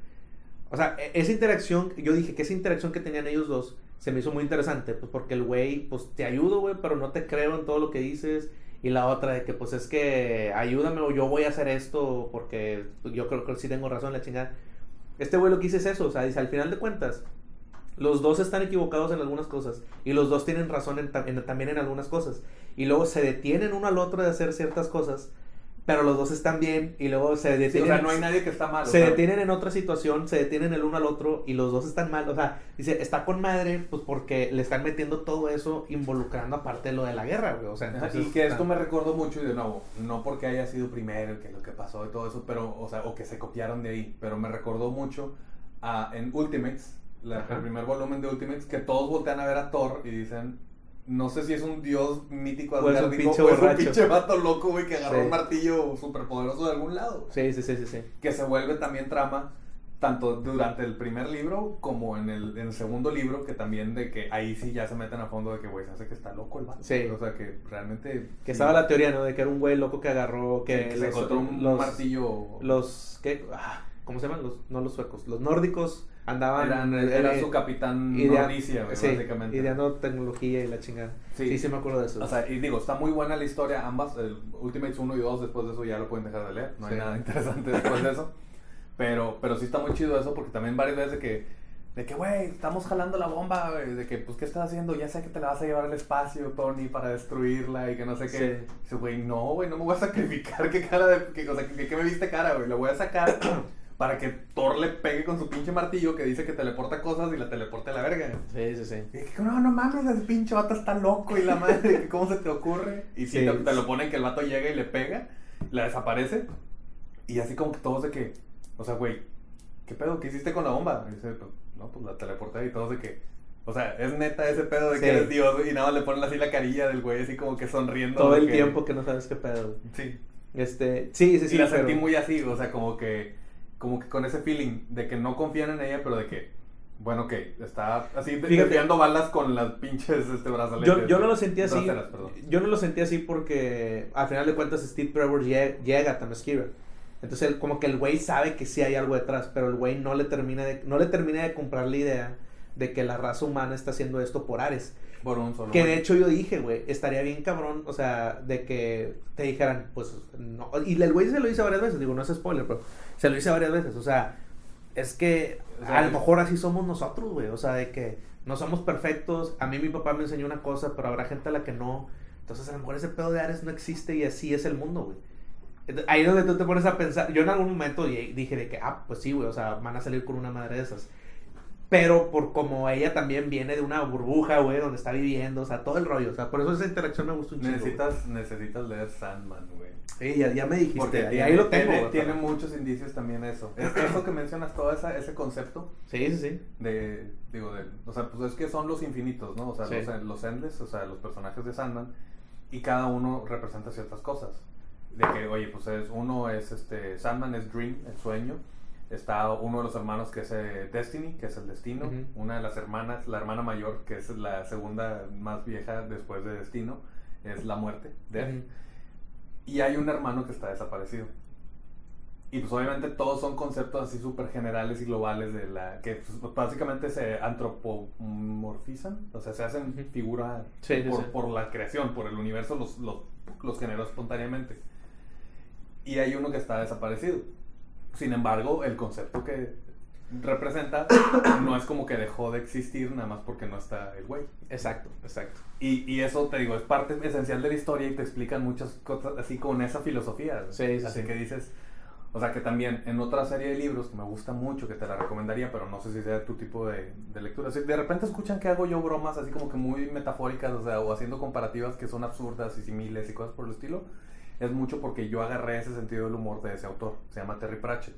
S3: o sea, e- esa interacción, yo dije que esa interacción que tenían ellos dos se me hizo muy interesante, pues porque el güey, pues te ayudo, güey, pero no te creo en todo lo que dices. Y la otra de que, pues es que ayúdame o yo voy a hacer esto porque yo creo que sí tengo razón, la chingada. Este güey lo que dice es eso, o sea, dice, al final de cuentas, los dos están equivocados en algunas cosas y los dos tienen razón en en- también en algunas cosas. Y luego se detienen uno al otro de hacer ciertas cosas, pero los dos están bien y luego se
S2: Sí, o
S3: detienen.
S2: sea, no hay nadie que está mal.
S3: se detienen en otra situación, se detienen el uno al otro y los dos están mal. O sea, dice, está con madre, pues porque le están metiendo todo eso involucrando aparte lo de la guerra, güey. O sea, entonces.
S2: y que esto me recordó mucho, y de nuevo, no porque haya sido primero, que lo que pasó y todo eso, pero, o sea, o que se copiaron de ahí, pero me recordó mucho a, en Ultimates, la- el primer volumen de Ultimates, que todos voltean a ver a Thor y dicen, no sé si es un dios mítico
S3: O es un pinche
S2: o es un
S3: borracho".
S2: pinche vato loco, güey, que agarró
S3: Sí.
S2: un martillo superpoderoso de algún lado.
S3: Sí, sí, sí, sí, sí.
S2: Que se vuelve también trama, tanto durante el primer libro como en el, en el segundo libro, que también de que ahí sí ya se meten a fondo de que, güey, se hace que está loco el vato.
S3: Sí.
S2: O sea, que realmente...
S3: Que
S2: sí.
S3: estaba la teoría, ¿no? De que era un güey loco que agarró, que,
S2: que, se encontró un
S3: los,
S2: martillo.
S3: Los, ¿qué? Ah, ¿Cómo se llaman? Los, no los suecos, los nórdicos andaban...
S2: Eran, era
S3: eh,
S2: su capitán
S3: idea-
S2: Nordicia,
S3: sí,
S2: básicamente.
S3: ideando tecnología y la chingada.
S2: Sí.
S3: Sí, sí, me acuerdo de eso.
S2: O sea, y digo, está muy buena la historia, ambas, el Ultimates 1 y 2, después de eso ya lo pueden dejar de leer, no
S3: Sí.
S2: hay nada interesante después de eso. Pero, pero sí está muy chido eso, porque también varias veces de que, de que, güey, estamos jalando la bomba, güey, de que, pues, ¿qué estás haciendo? Ya sé que te la vas a llevar al espacio, Tony, para destruirla y que no sé qué. Dice, güey, no, güey, no me voy a sacrificar, ¿qué cara de, qué, o sea, ¿qué, qué me viste cara, güey? Lo voy a sacar para que Thor le pegue con su pinche martillo que dice que teleporta cosas y la teleporte a la verga.
S3: Sí, sí, sí.
S2: Y que, no, no mames, ese pinche vato está loco y la madre, ¿cómo se te ocurre? Y si
S3: Sí.
S2: te, te lo ponen que el vato llega y le pega, la desaparece. Y así como que todos de que, o sea, güey, ¿qué pedo? ¿Qué hiciste con la bomba? Y dice, pues, no, pues la teleporté y todos de que, o sea, es neta ese pedo de que eres Dios y nada más le ponen así la carilla del güey, así como que sonriendo.
S3: Todo el
S2: que-
S3: tiempo que no sabes qué pedo.
S2: Sí.
S3: Este, sí, sí, sí.
S2: y la
S3: pero-
S2: sentí muy así, o sea, como que, como que con ese feeling de que no confían en ella, pero de que, bueno, que está así desviando balas con las pinches este, brazaletes.
S3: Yo, yo no lo sentí así. Yo no lo sentí así porque al final de cuentas Steve Trevor lle- llega a Themyscira. Entonces él, como que el güey sabe que sí hay algo detrás, pero el güey no le termina de no le termina de comprar la idea de que la raza humana está haciendo esto por Ares.
S2: Por un solo.
S3: Que de hecho yo dije, güey, estaría bien cabrón, o sea, de que te dijeran, pues, no. Y el güey se lo dice varias veces, digo, no es spoiler, pero se lo dice varias veces, o sea, es que
S2: O sea,
S3: a lo mejor así somos nosotros, güey, o sea, de que no somos perfectos, a mí mi papá me enseñó una cosa, pero habrá gente a la que no, entonces a lo mejor ese pedo de Ares no existe y así es el mundo, güey. Ahí es donde tú te pones a pensar, yo en algún momento di- dije de que, ah, pues sí, güey, o sea, van a salir con una madre de esas. Pero por como ella también viene de una burbuja, güey, donde está viviendo, o sea, todo el rollo. O sea, por eso esa interacción me gusta un chingo. güey.
S2: Necesitas, necesitas leer Sandman, güey.
S3: Sí, ya, ya me dijiste.
S2: Porque tiene,
S3: ahí lo tengo.
S2: tiene, muchos indicios también eso. Es eso que mencionas, todo esa, ese concepto
S3: Sí, sí, sí.
S2: de, digo, de, o sea, pues es que son los infinitos, ¿no? O sea,
S3: Sí.
S2: los, los endless, o sea, los personajes de Sandman, y cada uno representa ciertas cosas. De que, oye, pues es, uno es, este, Sandman es Dream, el sueño, está uno de los hermanos que es eh, Destiny, que es el destino, una de las hermanas, la hermana mayor, que es la segunda más vieja después de Destino, es la muerte, Death. Y hay un hermano que está desaparecido. Y pues obviamente todos son conceptos así súper generales y globales de la que pues, básicamente se antropomorfizan, o sea, se hacen figura
S3: sí,
S2: por,
S3: sí.
S2: por la creación, por el universo, los, los, los generó espontáneamente. Y hay uno que está desaparecido. Sin embargo, el concepto que representa no es como que dejó de existir nada más porque no está el güey.
S3: Exacto, exacto.
S2: Y, y eso te digo, es parte esencial de la historia y te explican muchas cosas así con esa filosofía.
S3: Sí, sí,
S2: así
S3: sí.
S2: que dices, o sea que también en otra serie de libros que me gusta mucho, que te la recomendaría, pero no sé si sea tu tipo de, de lectura. Si de repente escuchan que hago yo bromas así como que muy metafóricas, o sea, o haciendo comparativas que son absurdas y similes y cosas por el estilo, es mucho porque yo agarré ese sentido del humor de ese autor. Se llama Terry Pratchett.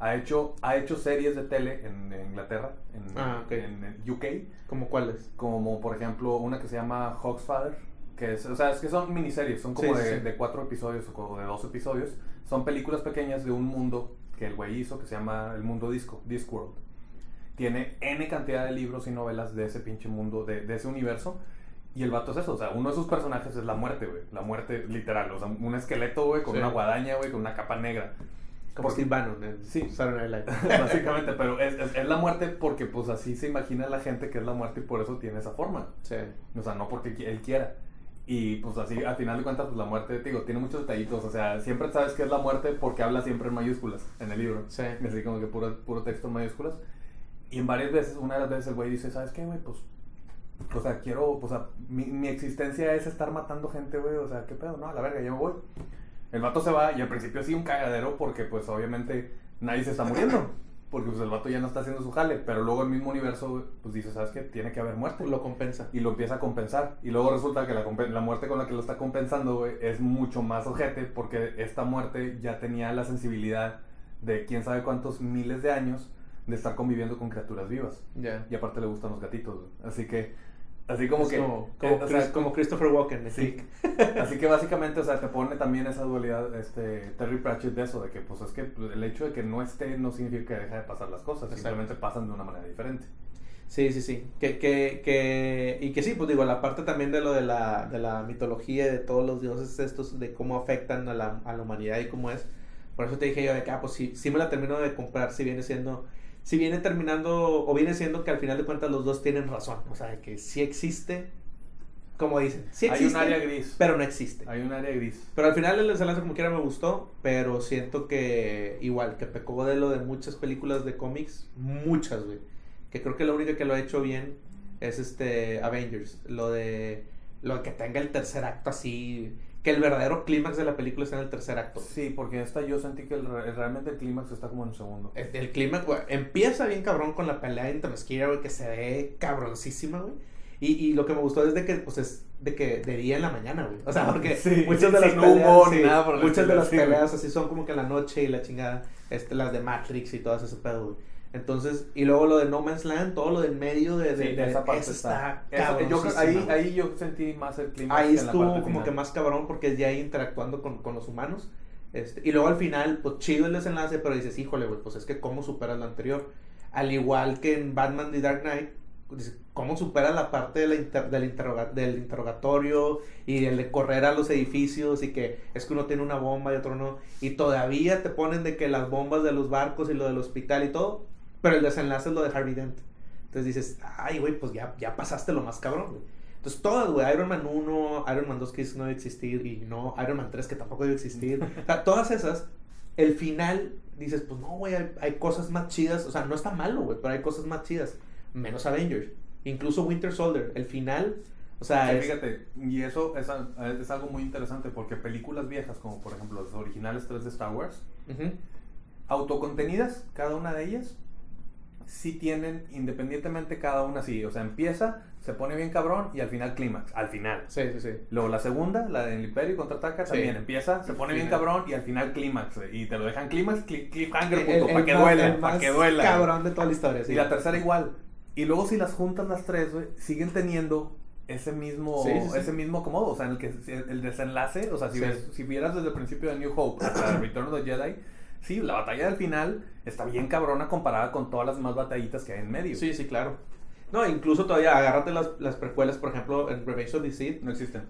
S2: Ha hecho, ha hecho series de tele en, en Inglaterra, en,
S3: Ah, ok.
S2: en, en UK,
S3: ¿Cómo cuáles?
S2: como por ejemplo una que se llama Hawksfather, que es, o sea, es que son miniseries, son como
S3: Sí,
S2: de,
S3: sí.
S2: de cuatro episodios o como de dos episodios. Son películas pequeñas de un mundo que el güey hizo que se llama el mundo disco, Discworld. Tiene N cantidad de libros y novelas de ese pinche mundo, de, de ese universo. Y el vato es eso, o sea, uno de sus personajes es la muerte, güey. La muerte literal, o sea, un esqueleto, güey, con
S3: Sí.
S2: una guadaña, güey, con una capa negra.
S3: Como Steve Bannon en
S2: Sí. Básicamente, pero es, es, es la muerte porque pues así se imagina la gente que es la muerte y por eso tiene esa forma.
S3: Sí.
S2: O sea, no porque él quiera. Y pues así, al final de cuentas, pues la muerte, te digo, tiene muchos detallitos. O sea, siempre sabes que es la muerte porque habla siempre en mayúsculas en el libro.
S3: Sí.
S2: Así como que puro, puro texto en mayúsculas. Y en varias veces, una de las veces el güey dice, ¿sabes qué, güey? Pues, o sea, quiero, o sea, mi, mi existencia es estar matando gente, güey. O sea, ¿qué pedo? No, a la verga, ya me voy. El vato se va y al principio sí un cagadero porque pues obviamente nadie se está muriendo. Porque pues el vato ya no está haciendo su jale. Pero luego el mismo universo, pues dice, ¿sabes qué? Tiene que haber muerte
S3: Lo compensa.
S2: y lo empieza a compensar. Y luego resulta que la, la muerte con la que lo está compensando, güey, es mucho más ojete porque esta muerte ya tenía la sensibilidad de quién sabe cuántos miles de años de estar conviviendo con criaturas vivas.
S3: Ya.
S2: Y aparte le gustan los gatitos, güey. Así que, así como
S3: Es
S2: que...
S3: como,
S2: eh,
S3: como,
S2: o sea,
S3: como Christopher Walken.
S2: Sí. Así que básicamente, o sea, te pone también esa dualidad, este, Terry Pratchett de eso, de que pues es que el hecho de que no esté no significa que deja de pasar las cosas, simplemente pasan de una manera diferente.
S3: Sí, sí, sí. Que, que, que, y que sí, pues digo, la parte también de lo de la, de la mitología y de todos los dioses estos, de cómo afectan a la, a la humanidad y cómo es. Por eso te dije yo de que, ah, pues sí, sí me la termino de comprar si viene siendo, si viene terminando, o viene siendo que al final de cuentas los dos tienen razón. O sea, que sí existe, como dicen, sí
S2: Hay
S3: existe,
S2: un área gris.
S3: pero no existe.
S2: Hay un área gris.
S3: Pero al final el desenlace como quiera me gustó, pero siento que igual, que pecó de lo de muchas películas de cómics, muchas, güey. Que creo que la única que lo ha hecho bien es este Avengers, lo de lo de que tenga el tercer acto así, que el verdadero clímax de la película está en el tercer acto.
S2: Sí, porque esta yo sentí que el re- realmente el clímax está como en el segundo.
S3: El, el clímax, güey, empieza bien cabrón con la pelea entre Mesquira, güey, que se ve cabroncísima, güey. Y, y lo que me gustó es de que, pues, es de que de día en la mañana, güey. O sea, porque
S2: Sí,
S3: muchas de las peleas, sí,
S2: nada por el
S3: muchas de las peleas así son como que en la noche y la chingada, este, las de Matrix y todas ese pedo, güey. Entonces, y luego lo de No Man's Land, todo lo del medio de, de,
S2: Sí,
S3: de-
S2: esa parte
S3: eso
S2: está.
S3: está
S2: yo ahí, ahí yo sentí más el clímax.
S3: Ahí
S2: la
S3: estuvo
S2: parte
S3: como
S2: final.
S3: que más cabrón porque es ya interactuando con, con los humanos. Este, y luego al final, pues chido el desenlace, pero dices, híjole, güey, pues es que cómo superas lo anterior. Al igual que en Batman The Dark Knight, cómo superas la parte de la inter- del, interroga- del interrogatorio y el de correr a los edificios y que es que uno tiene una bomba y otro no. Y todavía te ponen de que las bombas de los barcos y lo del hospital y todo, pero el desenlace es lo de Harvey Dent. Entonces dices, ay, güey, pues ya, ya pasaste lo más cabrón, güey. Entonces todas, güey, Iron Man 1, Iron Man 2 que no debe existir y no, Iron Man 3 que tampoco debe existir. O sea, todas esas, el final, dices, pues no, güey, hay, hay cosas más chidas. O sea, no está malo, güey, pero hay cosas más chidas. Menos Avengers. Incluso Winter Soldier, el final, o sea,
S2: Sí,
S3: es-
S2: fíjate, y eso es, es algo muy interesante porque películas viejas, como por ejemplo las originales tres de Star Wars,
S3: Ujú.
S2: autocontenidas, cada una de ellas, sí tienen independientemente cada una así. O sea, empieza, se pone bien cabrón y al final clímax, al final.
S3: Sí, sí, sí.
S2: Luego la segunda, la del Imperio contraataca,
S3: Sí.
S2: también empieza, se pone bien cabrón y al final clímax. Y te lo dejan clímax, cli- cliffhanger,
S3: el
S2: para que duela,
S3: el
S2: para que duela.
S3: cabrón de toda la historia, sí.
S2: Y la tercera igual. Y luego si las juntas las tres, güey, siguen teniendo ese mismo
S3: Sí, sí, sí.
S2: ese mismo acomodo, o sea, en el que el desenlace, o sea, si
S3: Sí.
S2: ves, si vieras desde el principio de New Hope hasta Return of the Jedi, sí, la batalla del final está bien cabrona comparada con todas las demás batallitas que hay en medio.
S3: Sí, sí, claro. No, incluso todavía agárrate las, las precuelas, por ejemplo, en Revenge of the Sith,
S2: No existen.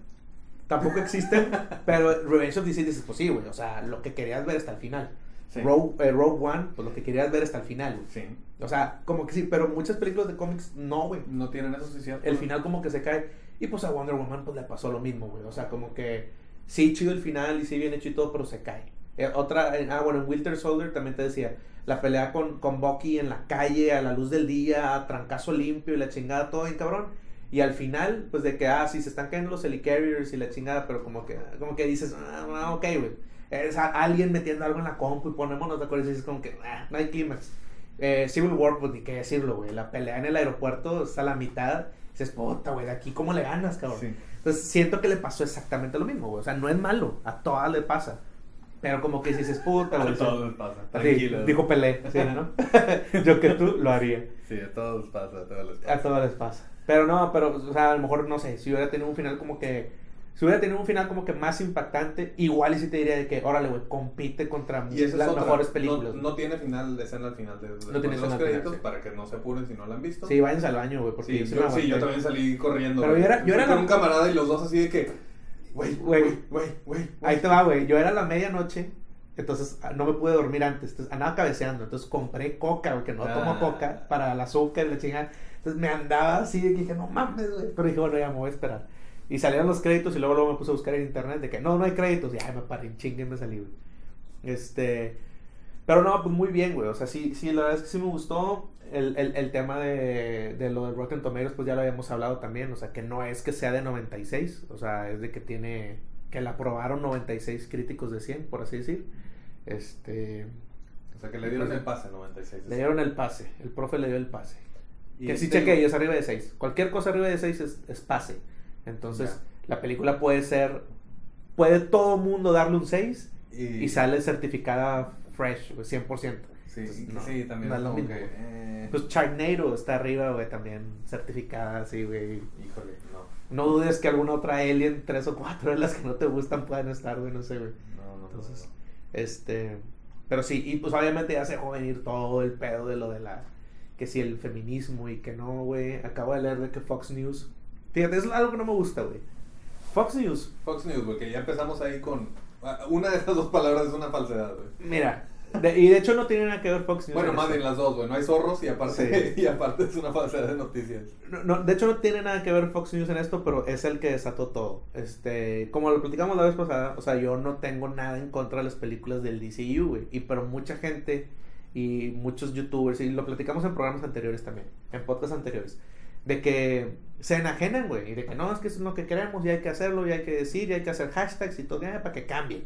S3: tampoco existen, pero Revenge of the Sith dices, pues sí, güey, o sea, lo que querías ver hasta el final.
S2: Sí.
S3: Rogue, eh, Rogue One, pues lo que querías ver hasta el final, güey.
S2: Sí.
S3: O sea, como que sí, pero muchas películas de cómics no, güey.
S2: No tienen eso, sí, cierto.
S3: El final como que se cae. Y pues a Wonder Woman pues le pasó lo mismo, güey. O sea, como que sí chido el final y sí bien hecho y todo, pero se cae. Eh, otra, eh, ah, bueno, en Winter Soldier también te decía, la pelea con, con Bucky en la calle, a la luz del día, a trancazo limpio y la chingada, todo bien cabrón. Y al final, pues de que, ah, sí, se están cayendo los helicarriers y la chingada, pero como que, como que dices, ah, ah ok, güey. Es alguien metiendo algo en la compu y ponémonos de acuerdo y dices como que, ah, no hay clímax. Eh, Civil War, pues ni qué decirlo, güey. La pelea en el aeropuerto está a la mitad. Dices, puta, güey, de aquí, ¿cómo le ganas, cabrón? Entonces siento que le pasó exactamente lo mismo, güey. O sea, no es malo, a todas le pasa. Pero como que dices, puta,
S2: güey. A todos les pasa, tranquilo.
S3: dijo Pelé, ¿sí, no? Yo que tú lo haría.
S2: Sí, a todos les pasa, a todos les pasa.
S3: A todos les pasa. Pero no, pero, o sea, a lo mejor, no sé, si hubiera tenido un final como que si hubiera tenido un final como que más impactante, igual y sí te diría de que, órale, güey, compite contra las mejores películas.
S2: No, tiene final de escena al final de, no tiene los créditos para que no se apuren si no la han visto.
S3: Sí, váyanse al baño, güey, porque
S2: sí, yo, sí, yo también salí corriendo.
S3: Pero yo era, yo era
S2: con un camarada y los dos así de que, güey, güey, güey, güey.
S3: Ahí te va, güey. Yo era a la medianoche, entonces ah, no me pude dormir antes, entonces andaba cabeceando, entonces compré coca, güey, que no tomo ah. coca, para el azúcar y la chingada. Entonces me andaba así de que dije, no mames, güey. Pero dije, bueno, ya me voy a esperar. Y salieron los créditos y luego, luego me puse a buscar en internet de que no, no hay créditos. Y ay, me paré, chingue, me salí, güey. Este. Pero no, pues muy bien, güey. O sea, sí, sí, la verdad es que sí me gustó. El, el, el tema de, de, lo de Rotten Tomatoes, pues ya lo habíamos hablado también. O sea, que no es que sea de 96. O sea, es de que tiene. Que la aprobaron 96 críticos de 100, por así decir. Este.
S2: O sea, que le dieron pues, el pase 96.
S3: Le dieron el pase. El profe le dio el pase. que sí cheque, es arriba de 6. Cualquier cosa arriba de 6 es, es pase. Entonces, la película puede ser, puede todo mundo darle un 6 y, sale certificada fresh, 100%.
S2: Sí, sí, también es como que,
S3: eh... Pues Charnado está arriba, güey, también certificada, sí, güey.
S2: Híjole, no.
S3: No dudes que alguna otra Alien, tres o cuatro de las que no te gustan puedan estar, güey, no sé, güey.
S2: No, no, Entonces,
S3: este... Pero sí, y pues obviamente ya se dejó venir todo el pedo de lo de la... Que si el feminismo y que no, güey. Acabo de leer de que Fox News Fíjate, es algo que no me gusta, güey. Fox News.
S2: Fox News, güey, que ya empezamos ahí con... Ah, una de estas dos palabras es una falsedad, güey.
S3: Mira, y de hecho no tiene nada que ver Fox News.
S2: Bueno, más bien las dos, güey. No hay zorros y aparte, y aparte es una falsedad de noticias.
S3: No, de hecho no tiene nada que ver Fox News en esto, pero es el que desató todo. Este, como lo platicamos la vez pasada, o sea, yo no tengo nada en contra de las películas del DCU, güey. Y pero mucha gente y muchos youtubers, y lo platicamos en programas anteriores también, en podcasts anteriores de que se enajenan, güey, y de que no, es que eso es lo que queremos y hay que hacerlo y hay que decir y hay que hacer hashtags y todo, para que cambie.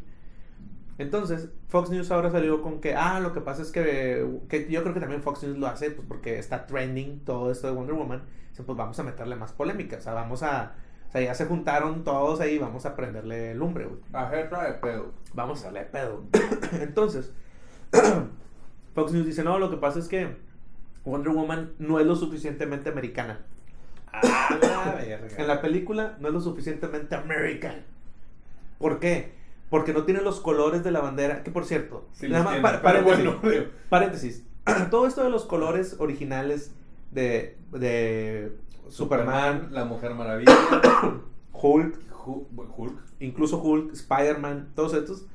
S3: Entonces, Fox News ahora salió con que, ah, lo que pasa es que, que yo creo que también Fox News lo hace, pues porque está trending todo esto de Wonder Woman, pues vamos a meterle más polémica, o sea, vamos a, o sea, ya se juntaron todos ahí, vamos a prenderle lumbre, güey.
S2: A de pedo.
S3: Vamos a darle pedo. Entonces, Fox News dice, no, lo que pasa es que Wonder Woman no es lo suficientemente americana.
S2: Ah,
S3: en la película no es lo suficientemente american. ¿Por qué? Porque no tiene los colores de la bandera. Que por cierto, paréntesis, Todo esto de los colores originales de, de Superman,
S2: La Mujer Maravilla,
S3: Hulk,
S2: Hulk,
S3: incluso Hulk, Spider-Man, todos estos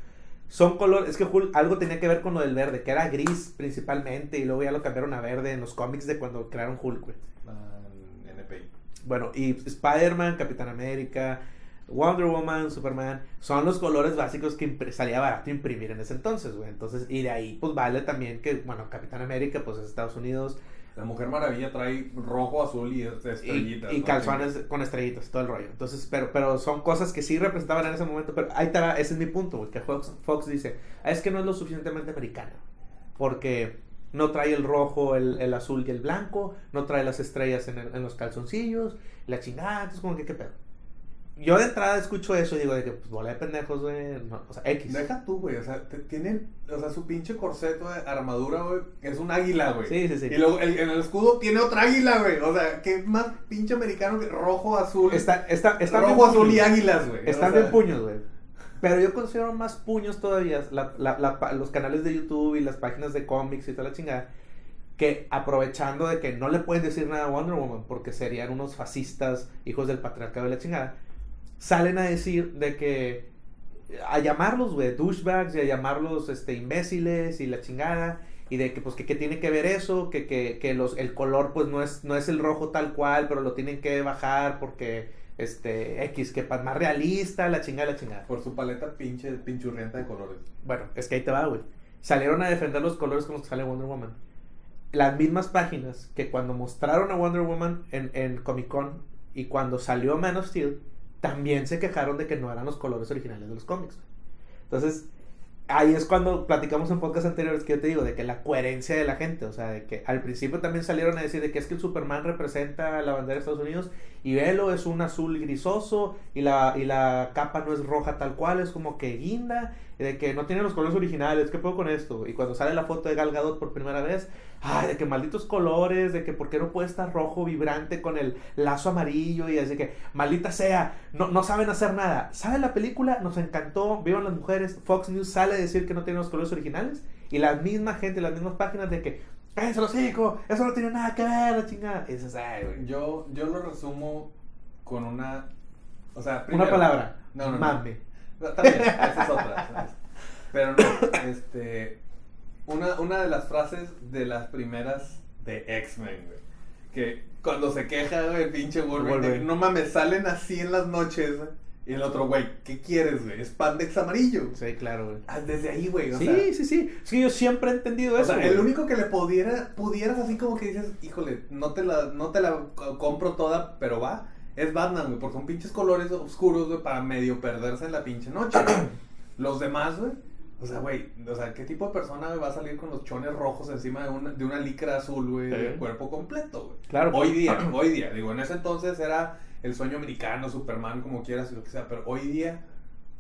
S3: son colores, es que Hulk algo tenía que ver con lo del verde, que era gris principalmente, y luego ya lo cambiaron a verde en los cómics de cuando crearon Hulk, güey. Bueno, y Spider-Man, Capitán América, Wonder Woman, Superman, son los colores básicos que salía barato imprimir en ese entonces, güey. Entonces, y de ahí, pues vale también que, bueno, Capitán América, pues es Estados Unidos,
S2: la Mujer Maravilla trae rojo, azul y estrellitas.
S3: Y, calzones con estrellitas, todo el rollo. Entonces, pero, pero son cosas que sí representaban en ese momento. Pero ahí está, ese es mi punto, que Fox, Fox dice, ah, es que no es lo suficientemente americano. Porque no trae el rojo, el, el azul y el blanco, no trae las estrellas en, en los calzoncillos, la chingada, entonces como que qué pedo yo de entrada escucho eso y digo de que, pues, bola de pendejos, güey. o sea, X.
S2: Deja tú, güey. O sea, tienen, o sea, su pinche corseto de armadura, güey, es un águila, güey.
S3: Sí, sí, sí.
S2: Y luego el, en el escudo tiene otra águila, güey. O sea, ¿qué más pinche americano que rojo, azul?
S3: Está, está, está
S2: rojo, azul y águilas, güey.
S3: Están de puños, güey. Pero yo considero más puños todavía la, la, la, los canales de YouTube y las páginas de cómics y toda la chingada. Que aprovechando de que no le pueden decir nada a Wonder Woman porque serían unos fascistas, hijos del patriarcado de la chingada salen a decir de que a llamarlos, güey, douchebags y a llamarlos este, imbéciles y la chingada. Y de que, pues, que, tiene que ver eso, que, que, que los, el color, pues, no es, no es el rojo tal cual, pero lo tienen que bajar porque este, X, que más realista, la chingada, la chingada.
S2: Por su paleta pinche, pinchurrienta de colores.
S3: Bueno, es que ahí te va, güey. Salieron a defender los colores con los que sale Wonder Woman. Las mismas páginas que cuando mostraron a Wonder Woman en, en Comic Con y cuando salió Man of Steel, también se quejaron de que no eran los colores originales de los cómics. Entonces, ahí es cuando platicamos en podcast anteriores que yo te digo, de que la coherencia de la gente, o sea, de que al principio también salieron a decir de que es que el Superman representa la bandera de Estados Unidos y Velo es un azul grisoso y la, y la capa no es roja tal cual, es como que guinda, de que no tiene los colores originales, ¿qué puedo con esto? Y cuando sale la foto de Gal Gadot por primera vez, ay, de que malditos colores, de que por qué no puede estar rojo vibrante con el lazo amarillo y así que, maldita sea, no, no saben hacer nada. Sale la película, nos encantó, vieron las mujeres, Fox News sale a decir que no tiene los colores originales y la misma gente, las mismas páginas de que, cállense los hijos, eso no tiene nada que ver, la chingada. Y dices, ay, güey.
S2: Yo, yo lo resumo con una. O sea,
S3: Una palabra,
S2: No, no, no. También, esa es otra. ¿sabes? Pero no, este. Una, una de las frases de las primeras de X-Men, güey. Que cuando se queja, güey, el pinche Wolverine, no mames, salen así en las noches, güey. Y el otro, güey, ¿qué quieres, güey? Spandex amarillo.
S3: Sí, claro, güey.
S2: Ah, Desde ahí, güey. O
S3: Sí,
S2: sea,
S3: sí, sí. Es que yo siempre he entendido
S2: o
S3: eso.
S2: sea, el único que le pudiera, pudieras así como que dices, híjole, no te la, no te la co- compro toda, pero va, es Batman, güey, porque son pinches colores oscuros, güey, para medio perderse en la pinche noche. Los demás, güey, o sea, güey, o sea, ¿qué tipo de persona va a salir con los chones rojos encima de una, de una licra azul, güey,
S3: Sí.
S2: de cuerpo completo, güey?
S3: Claro.
S2: Hoy día, hoy día, digo, en ese entonces era el sueño americano, Superman, como quieras y lo que sea, pero hoy día,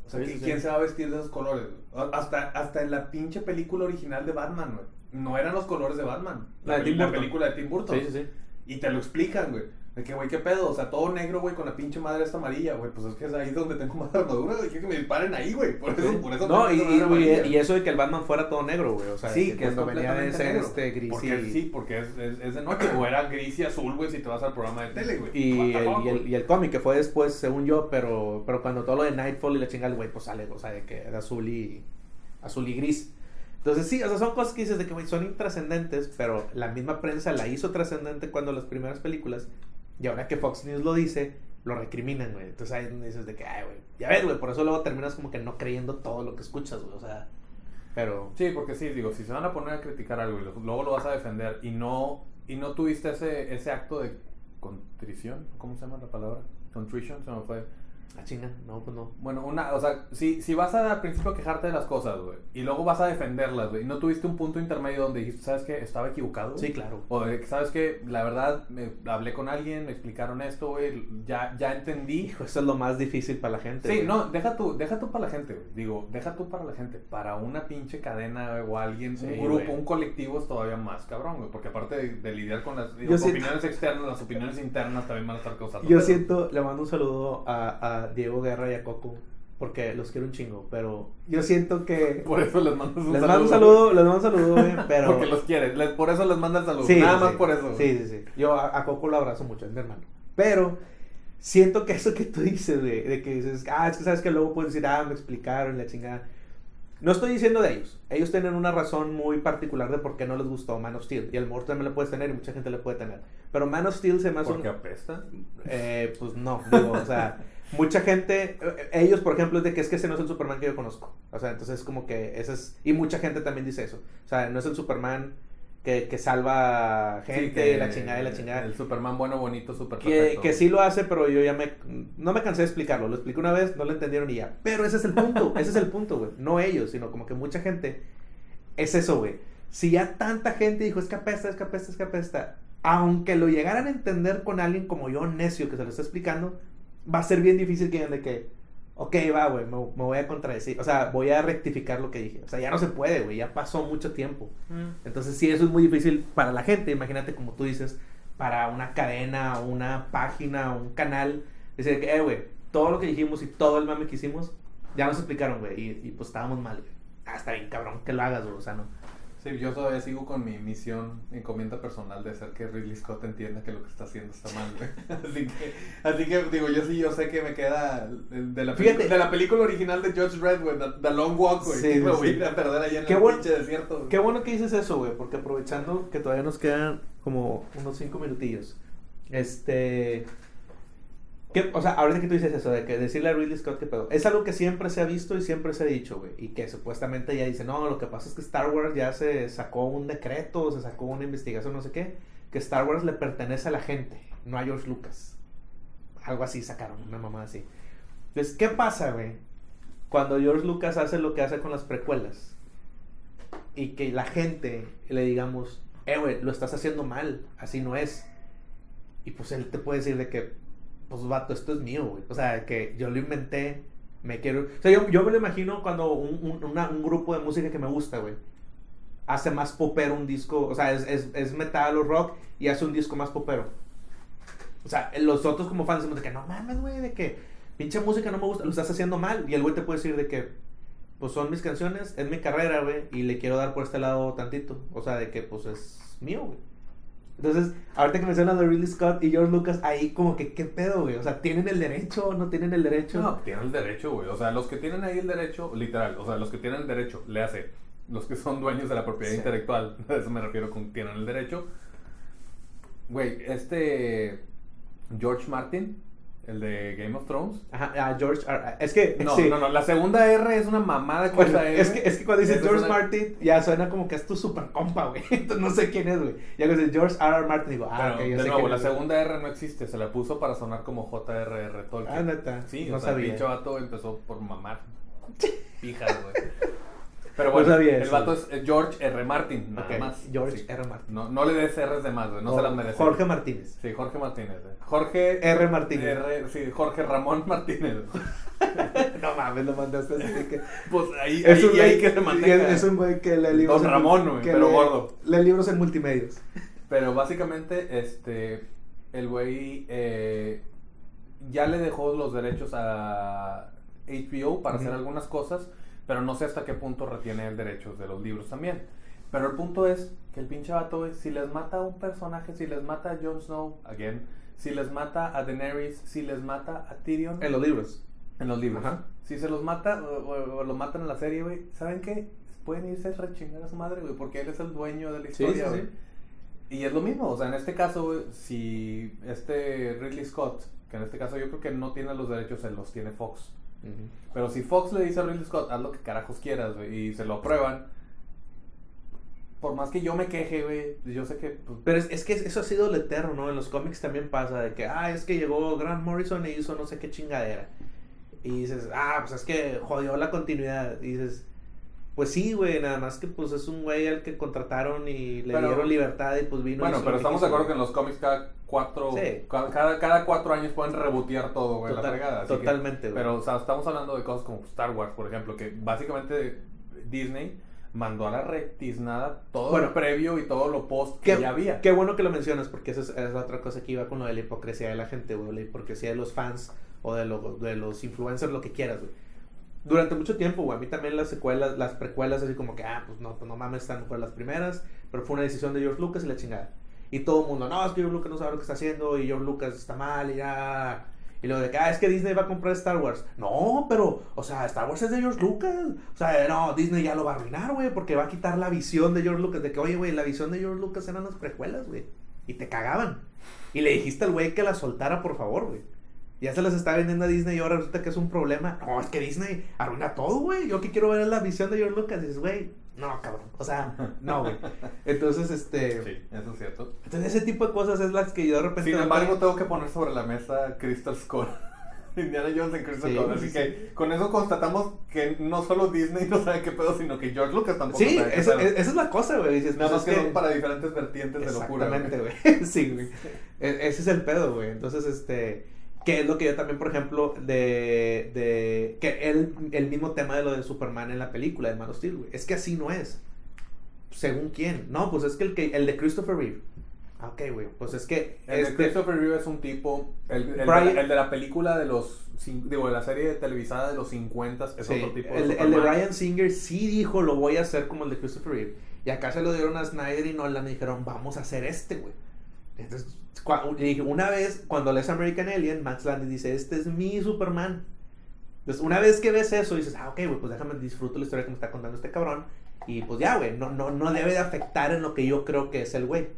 S2: o sea,
S3: Sí,
S2: ¿qui-
S3: sí, sí.
S2: ¿quién se va a vestir de esos colores? Hasta, hasta en la pinche película original de Batman, güey. No eran los colores de Batman.
S3: La
S2: La,
S3: de
S2: peli-
S3: Tim
S2: la
S3: Burton.
S2: película de Tim Burton.
S3: Sí, sí, sí.
S2: Y te lo explican, güey. De que, güey, ¿qué pedo? O sea, todo negro, güey, con la pinche madre esta amarilla, güey. Pues es que es ahí donde tengo más armadura, güey. Que me disparen ahí, güey. Por eso, por eso
S3: No, y, y,
S2: amarilla.
S3: y eso de que el Batman fuera todo negro, güey. O sea,
S2: Sí,
S3: que cuando venía de ser este gris
S2: porque,
S3: y,
S2: Sí, porque es, es, es de noche. O era gris y azul, güey, si te vas al programa de tele, güey.
S3: y, el, y, el,
S2: güey.
S3: y el cómic que fue después, según yo, pero, pero cuando todo lo de Nightfall y la chingada, güey, pues sale, o sea, de que era azul y azul y gris. Entonces sí, o sea, son cosas que dices de que, güey, son intrascendentes, pero la misma prensa la hizo trascendente cuando las primeras películas, y ahora que Fox News lo dice, lo recriminan, güey. Entonces ahí dices de que, ay, güey, ya ves, güey, por eso luego terminas como que no creyendo todo lo que escuchas, güey, o sea, pero...
S2: Sí, porque sí, digo, si se van a poner a criticar algo y luego lo vas a defender y no, y no tuviste ese, ese acto de contrición, ¿cómo se llama la palabra? Contrition, se me fue.
S3: Ah, chinga, no, pues no.
S2: Bueno, una, o sea, si, si vas a al principio a quejarte de las cosas, güey, y luego vas a defenderlas, güey, y no tuviste un punto intermedio donde dijiste, ¿sabes qué? Estaba equivocado. güey?
S3: Sí, claro.
S2: O de que, ¿sabes qué? La verdad, me, hablé con alguien, me explicaron esto, güey, ya, ya entendí.
S3: Hijo, eso es lo más difícil para la gente.
S2: Sí,
S3: güey.
S2: no, deja tú, deja tú para la gente, güey. Digo, deja tú para la gente. Para una pinche cadena güey, o alguien,
S3: Sí,
S2: un grupo, un colectivo es todavía más cabrón, güey. Porque aparte de, de lidiar con las digo,
S3: Yo siento-
S2: opiniones externas, las opiniones internas también van a estar causando.
S3: Yo siento, le mando un saludo a, a Diego Guerra y a Coco, porque los quiero un chingo, pero yo siento que...
S2: Por eso les mando un
S3: les
S2: saludo.
S3: mando un saludo, les mando un saludo, güey, pero...
S2: Porque los quieres. les- por eso les manda el saludo.
S3: Sí,
S2: Nada
S3: sí,
S2: más por eso.
S3: Sí, sí, sí. Yo a, a Coco lo abrazo mucho, es mi hermano. Pero siento que eso que tú dices, güey, de que dices, ah, es que sabes que luego puedes decir, ah, me explicaron la chingada. No estoy diciendo de ellos. Ellos tienen una razón muy particular de por qué no les gustó Man of Steel. Y el morto también lo puedes tener y mucha gente le puede tener. Pero Man of Steel se me hace un-
S2: Porque apesta.
S3: Eh, pues no, digo, o sea, mucha gente, eh, ellos por ejemplo, es de que es que ese no es el Superman que yo conozco. O sea, entonces como que ese es, y mucha gente también dice eso. O sea, no es el Superman que, que salva gente,
S2: Sí,
S3: la chingada y la chingada.
S2: El Superman bueno, bonito, super
S3: Que,
S2: perfecto.
S3: que sí lo hace, pero yo ya me, no me cansé de explicarlo. Lo expliqué una vez, no lo entendieron y ya. Pero ese es el punto, ese es el punto, güey. No ellos, sino como que mucha gente, es eso, güey. Si ya tanta gente dijo, es que apesta, es que apesta, es que apesta, aunque lo llegaran a entender con alguien como yo, necio, que se lo está explicando, va a ser bien difícil que digan de que, ok, va, güey, me, me voy a contradecir, o sea, voy a rectificar lo que dije. O sea, ya no se puede, güey, ya pasó mucho tiempo.
S2: Mm.
S3: Entonces, sí, eso es muy difícil para la gente. Imagínate, como tú dices, para una cadena, una página, un canal. Decir que, eh, güey, todo lo que dijimos y todo el mame que hicimos, ya nos explicaron, güey. Y, y, pues estábamos mal, güey. Ah, está bien, cabrón, que lo hagas, güey. O sea, no.
S2: Sí, yo todavía sigo con mi misión, encomienda personal de hacer que Ridley Scott entienda que lo que está haciendo está mal, güey. Así que, así que digo, yo sí, yo sé que me queda de la,
S3: Fíjate.
S2: de la película original de George Red, güey, The, The Long Walk, güey.
S3: Sí,
S2: me voy a
S3: sí.
S2: ir a perder allá en
S3: Qué
S2: el
S3: buen-
S2: pinche desierto. güey.
S3: Qué bueno que dices eso, güey, porque aprovechando que todavía nos quedan como unos cinco minutillos. Este. ¿Qué- o sea, ahorita que tú dices eso, de que decirle a Ridley Scott que pedo, es algo que siempre se ha visto y siempre se ha dicho, güey. Y que supuestamente ya dice, no, lo que pasa es que Star Wars ya se sacó un decreto, se sacó una investigación, no sé qué, que Star Wars le pertenece a la gente, no a George Lucas. Algo así sacaron, una mamá así. Entonces, ¿qué pasa, güey? Cuando George Lucas hace lo que hace con las precuelas y que la gente le digamos, eh, güey, lo estás haciendo mal, así no es. Y pues él te puede decir de que, pues vato, esto es mío, güey. O sea, que yo lo inventé, me quiero... O sea, yo, yo me lo imagino cuando un, un- grupo de música que me gusta, güey, hace más popero un disco, o sea, es, es, es metal o rock y hace un disco más popero. O sea, los otros como fans decimos de que no mames, güey, de que pinche música no me gusta, lo estás haciendo mal. Y el güey te puede decir de que, pues son mis canciones, es mi carrera, güey, y le quiero dar por este lado tantito. O sea, de que pues es mío, güey. Entonces, ahorita que mencionas de Ridley Scott y George Lucas, ahí como que, ¿qué pedo, güey? O sea, ¿tienen el derecho o no tienen el derecho?
S2: No, tienen el derecho, güey. O sea, los que tienen ahí el derecho, literal, o sea, los que tienen el derecho, le hace, los que son dueños de la propiedad
S3: Sí.
S2: intelectual, a eso me refiero con tienen el derecho. Güey, este George Martin, el de Game of Thrones.
S3: Ajá, a George R. Es que,
S2: No,
S3: sí.
S2: no, no, la segunda R es una mamada que
S3: Bueno,
S2: usa él,
S3: es, que, es que cuando dices George
S2: una-
S3: Martin, ya suena como que es tu super compa, güey. Entonces no sé quién es, güey. Ya cuando dices George R. R. Martin, digo, ah,
S2: Pero,
S3: ok, ya
S2: de
S3: sé
S2: nuevo,
S3: quién
S2: la segunda R no existe, se la puso para sonar como J.R.R. Tolkien.
S3: Ah, neta.
S2: Sí,
S3: no
S2: o sea, el
S3: sabía.
S2: pinche vato empezó por mamar. Pijas, güey. Pero
S3: No
S2: bueno,
S3: sabía
S2: el
S3: eso.
S2: vato es eh, George R. Martin, nada
S3: Ok,
S2: más.
S3: George
S2: Sí.
S3: R. Martin.
S2: No, no le des R's de más, güey, no se las merece.
S3: Jorge Martínez.
S2: Sí, Jorge Martínez. güey. Jorge
S3: R. Martínez.
S2: R- sí, Jorge Ramón Martínez.
S3: no mames, lo mandaste así que...
S2: Pues ahí,
S3: Es
S2: ahí,
S3: un,
S2: ahí
S3: güey,
S2: que se
S3: es,
S2: mantenga.
S3: es un güey que lee libros...
S2: Don Ramón, güey, pero
S3: lee-
S2: gordo.
S3: Lee libros en multimedios.
S2: Pero básicamente, este, el güey eh, ya le dejó los derechos a HBO para hacer
S3: Ujú.
S2: algunas cosas, pero no sé hasta qué punto retiene el derecho de los libros también. Pero el punto es que el pinche vato, si les mata a un personaje, si les mata a Jon Snow, again, si les mata a Daenerys, si les mata a Tyrion
S3: En los libros.
S2: en los libros,
S3: Ajá.
S2: si se los mata o, o- o lo matan en la serie, güey, ¿saben qué? Pueden irse a rechingar a su madre, güey, porque él es el dueño de la
S3: Sí,
S2: historia,
S3: sí,
S2: güey.
S3: sí.
S2: Y es lo mismo, o sea, en este caso, güey, si este Ridley Scott, que en este caso yo creo que no tiene los derechos, se los tiene Fox. Pero si Fox le dice a Ridley Scott, haz lo que carajos quieras, güey, y se lo aprueban, por más que yo me queje, güey, yo sé que... pues,
S3: Pero es, es que eso ha sido el eterno, ¿no? En los cómics también pasa de que, ah, es que llegó Grant Morrison y hizo no sé qué chingadera. Y dices, ah, pues es que jodió la continuidad. Y dices, pues sí, güey, nada más que pues es un güey al que contrataron y le
S2: Pero-
S3: dieron libertad y pues vino.
S2: bueno, pero estamos de acuerdo que en los cómics cada cuatro,
S3: Sí.
S2: cada, cada cuatro años pueden rebotear todo, güey, la
S3: Total-
S2: fregada. así que-
S3: totalmente, güey.
S2: pero, o sea, estamos hablando de cosas como Star Wars, por ejemplo, que básicamente Disney mandó a la retiznada todo
S3: Bueno,
S2: lo previo y todo lo post que
S3: Qué,
S2: ya había.
S3: qué bueno que lo mencionas, porque esa es, es otra cosa que iba con lo de la hipocresía de la gente, güey, la hipocresía de los fans o de, lo- de los influencers, lo que quieras, güey. Durante mucho tiempo, güey, a mí también las secuelas, las precuelas, así como que, ah, pues no, pues no mames, están mejor las primeras, pero fue una decisión de George Lucas y la chingada. Y todo el mundo, no, es que George Lucas no sabe lo que está haciendo y George Lucas está mal y ya. Y lo de que, ah, es que Disney va a comprar Star Wars. No, pero, o sea, Star Wars es de George Lucas. O sea, no, Disney ya lo va a arruinar, güey, porque va a quitar la visión de George Lucas. De que, oye, güey, la visión de George Lucas eran las precuelas, güey. Y te cagaban. Y le dijiste al güey que la soltara, por favor, güey. Ya se las está vendiendo a Disney y ahora resulta que es un problema. No, es que Disney arruina todo, güey. Yo que quiero ver la visión de George Lucas. Dices, güey, no, cabrón. O sea, no, güey. Entonces, este.
S2: Sí, eso es cierto.
S3: Entonces, ese tipo de cosas es las que yo de repente.
S2: Sin embargo, tengo que poner sobre la mesa Crystal Skull. Indiana Jones en Crystal
S3: Sí,
S2: Skull.
S3: sí,
S2: Así
S3: sí.
S2: que con eso constatamos que no solo Disney no sabe qué pedo, sino que George Lucas tampoco
S3: Sí,
S2: sabe qué
S3: esa, esa es la cosa, güey. Dices,
S2: Nada
S3: pues,
S2: más
S3: es
S2: que son para diferentes vertientes de locura.
S3: Exactamente, güey. sí, güey. E- Ese es el pedo, güey. Entonces, este. Que es lo que yo también, por ejemplo, de. de que el, el mismo tema de lo de Superman en la película de Man of Steel, güey. Es que así no es. Según quién. No, pues es que el, que, el de Christopher Reeve. Ah, Ok, güey. Pues es que.
S2: El de
S3: este-
S2: Christopher Reeve es un tipo. El, el de,
S3: Brian-
S2: la- el de la película de los. Digo, de la serie televisada de los 50 es
S3: Sí,
S2: otro tipo de
S3: el, el de. Ryan Singer sí dijo, lo voy a hacer como el de Christopher Reeve. Y acá se lo dieron a Snyder y Nolan y dijeron, vamos a hacer este, güey. Entonces, una vez, cuando lees American Alien, Max Landis dice, este es mi Superman. Entonces, una vez que ves eso, dices, ah, ok, güey, pues déjame disfruto la historia que me está contando este cabrón. Y pues ya, güey, no, no, no debe de afectar en lo que yo creo que es el güey.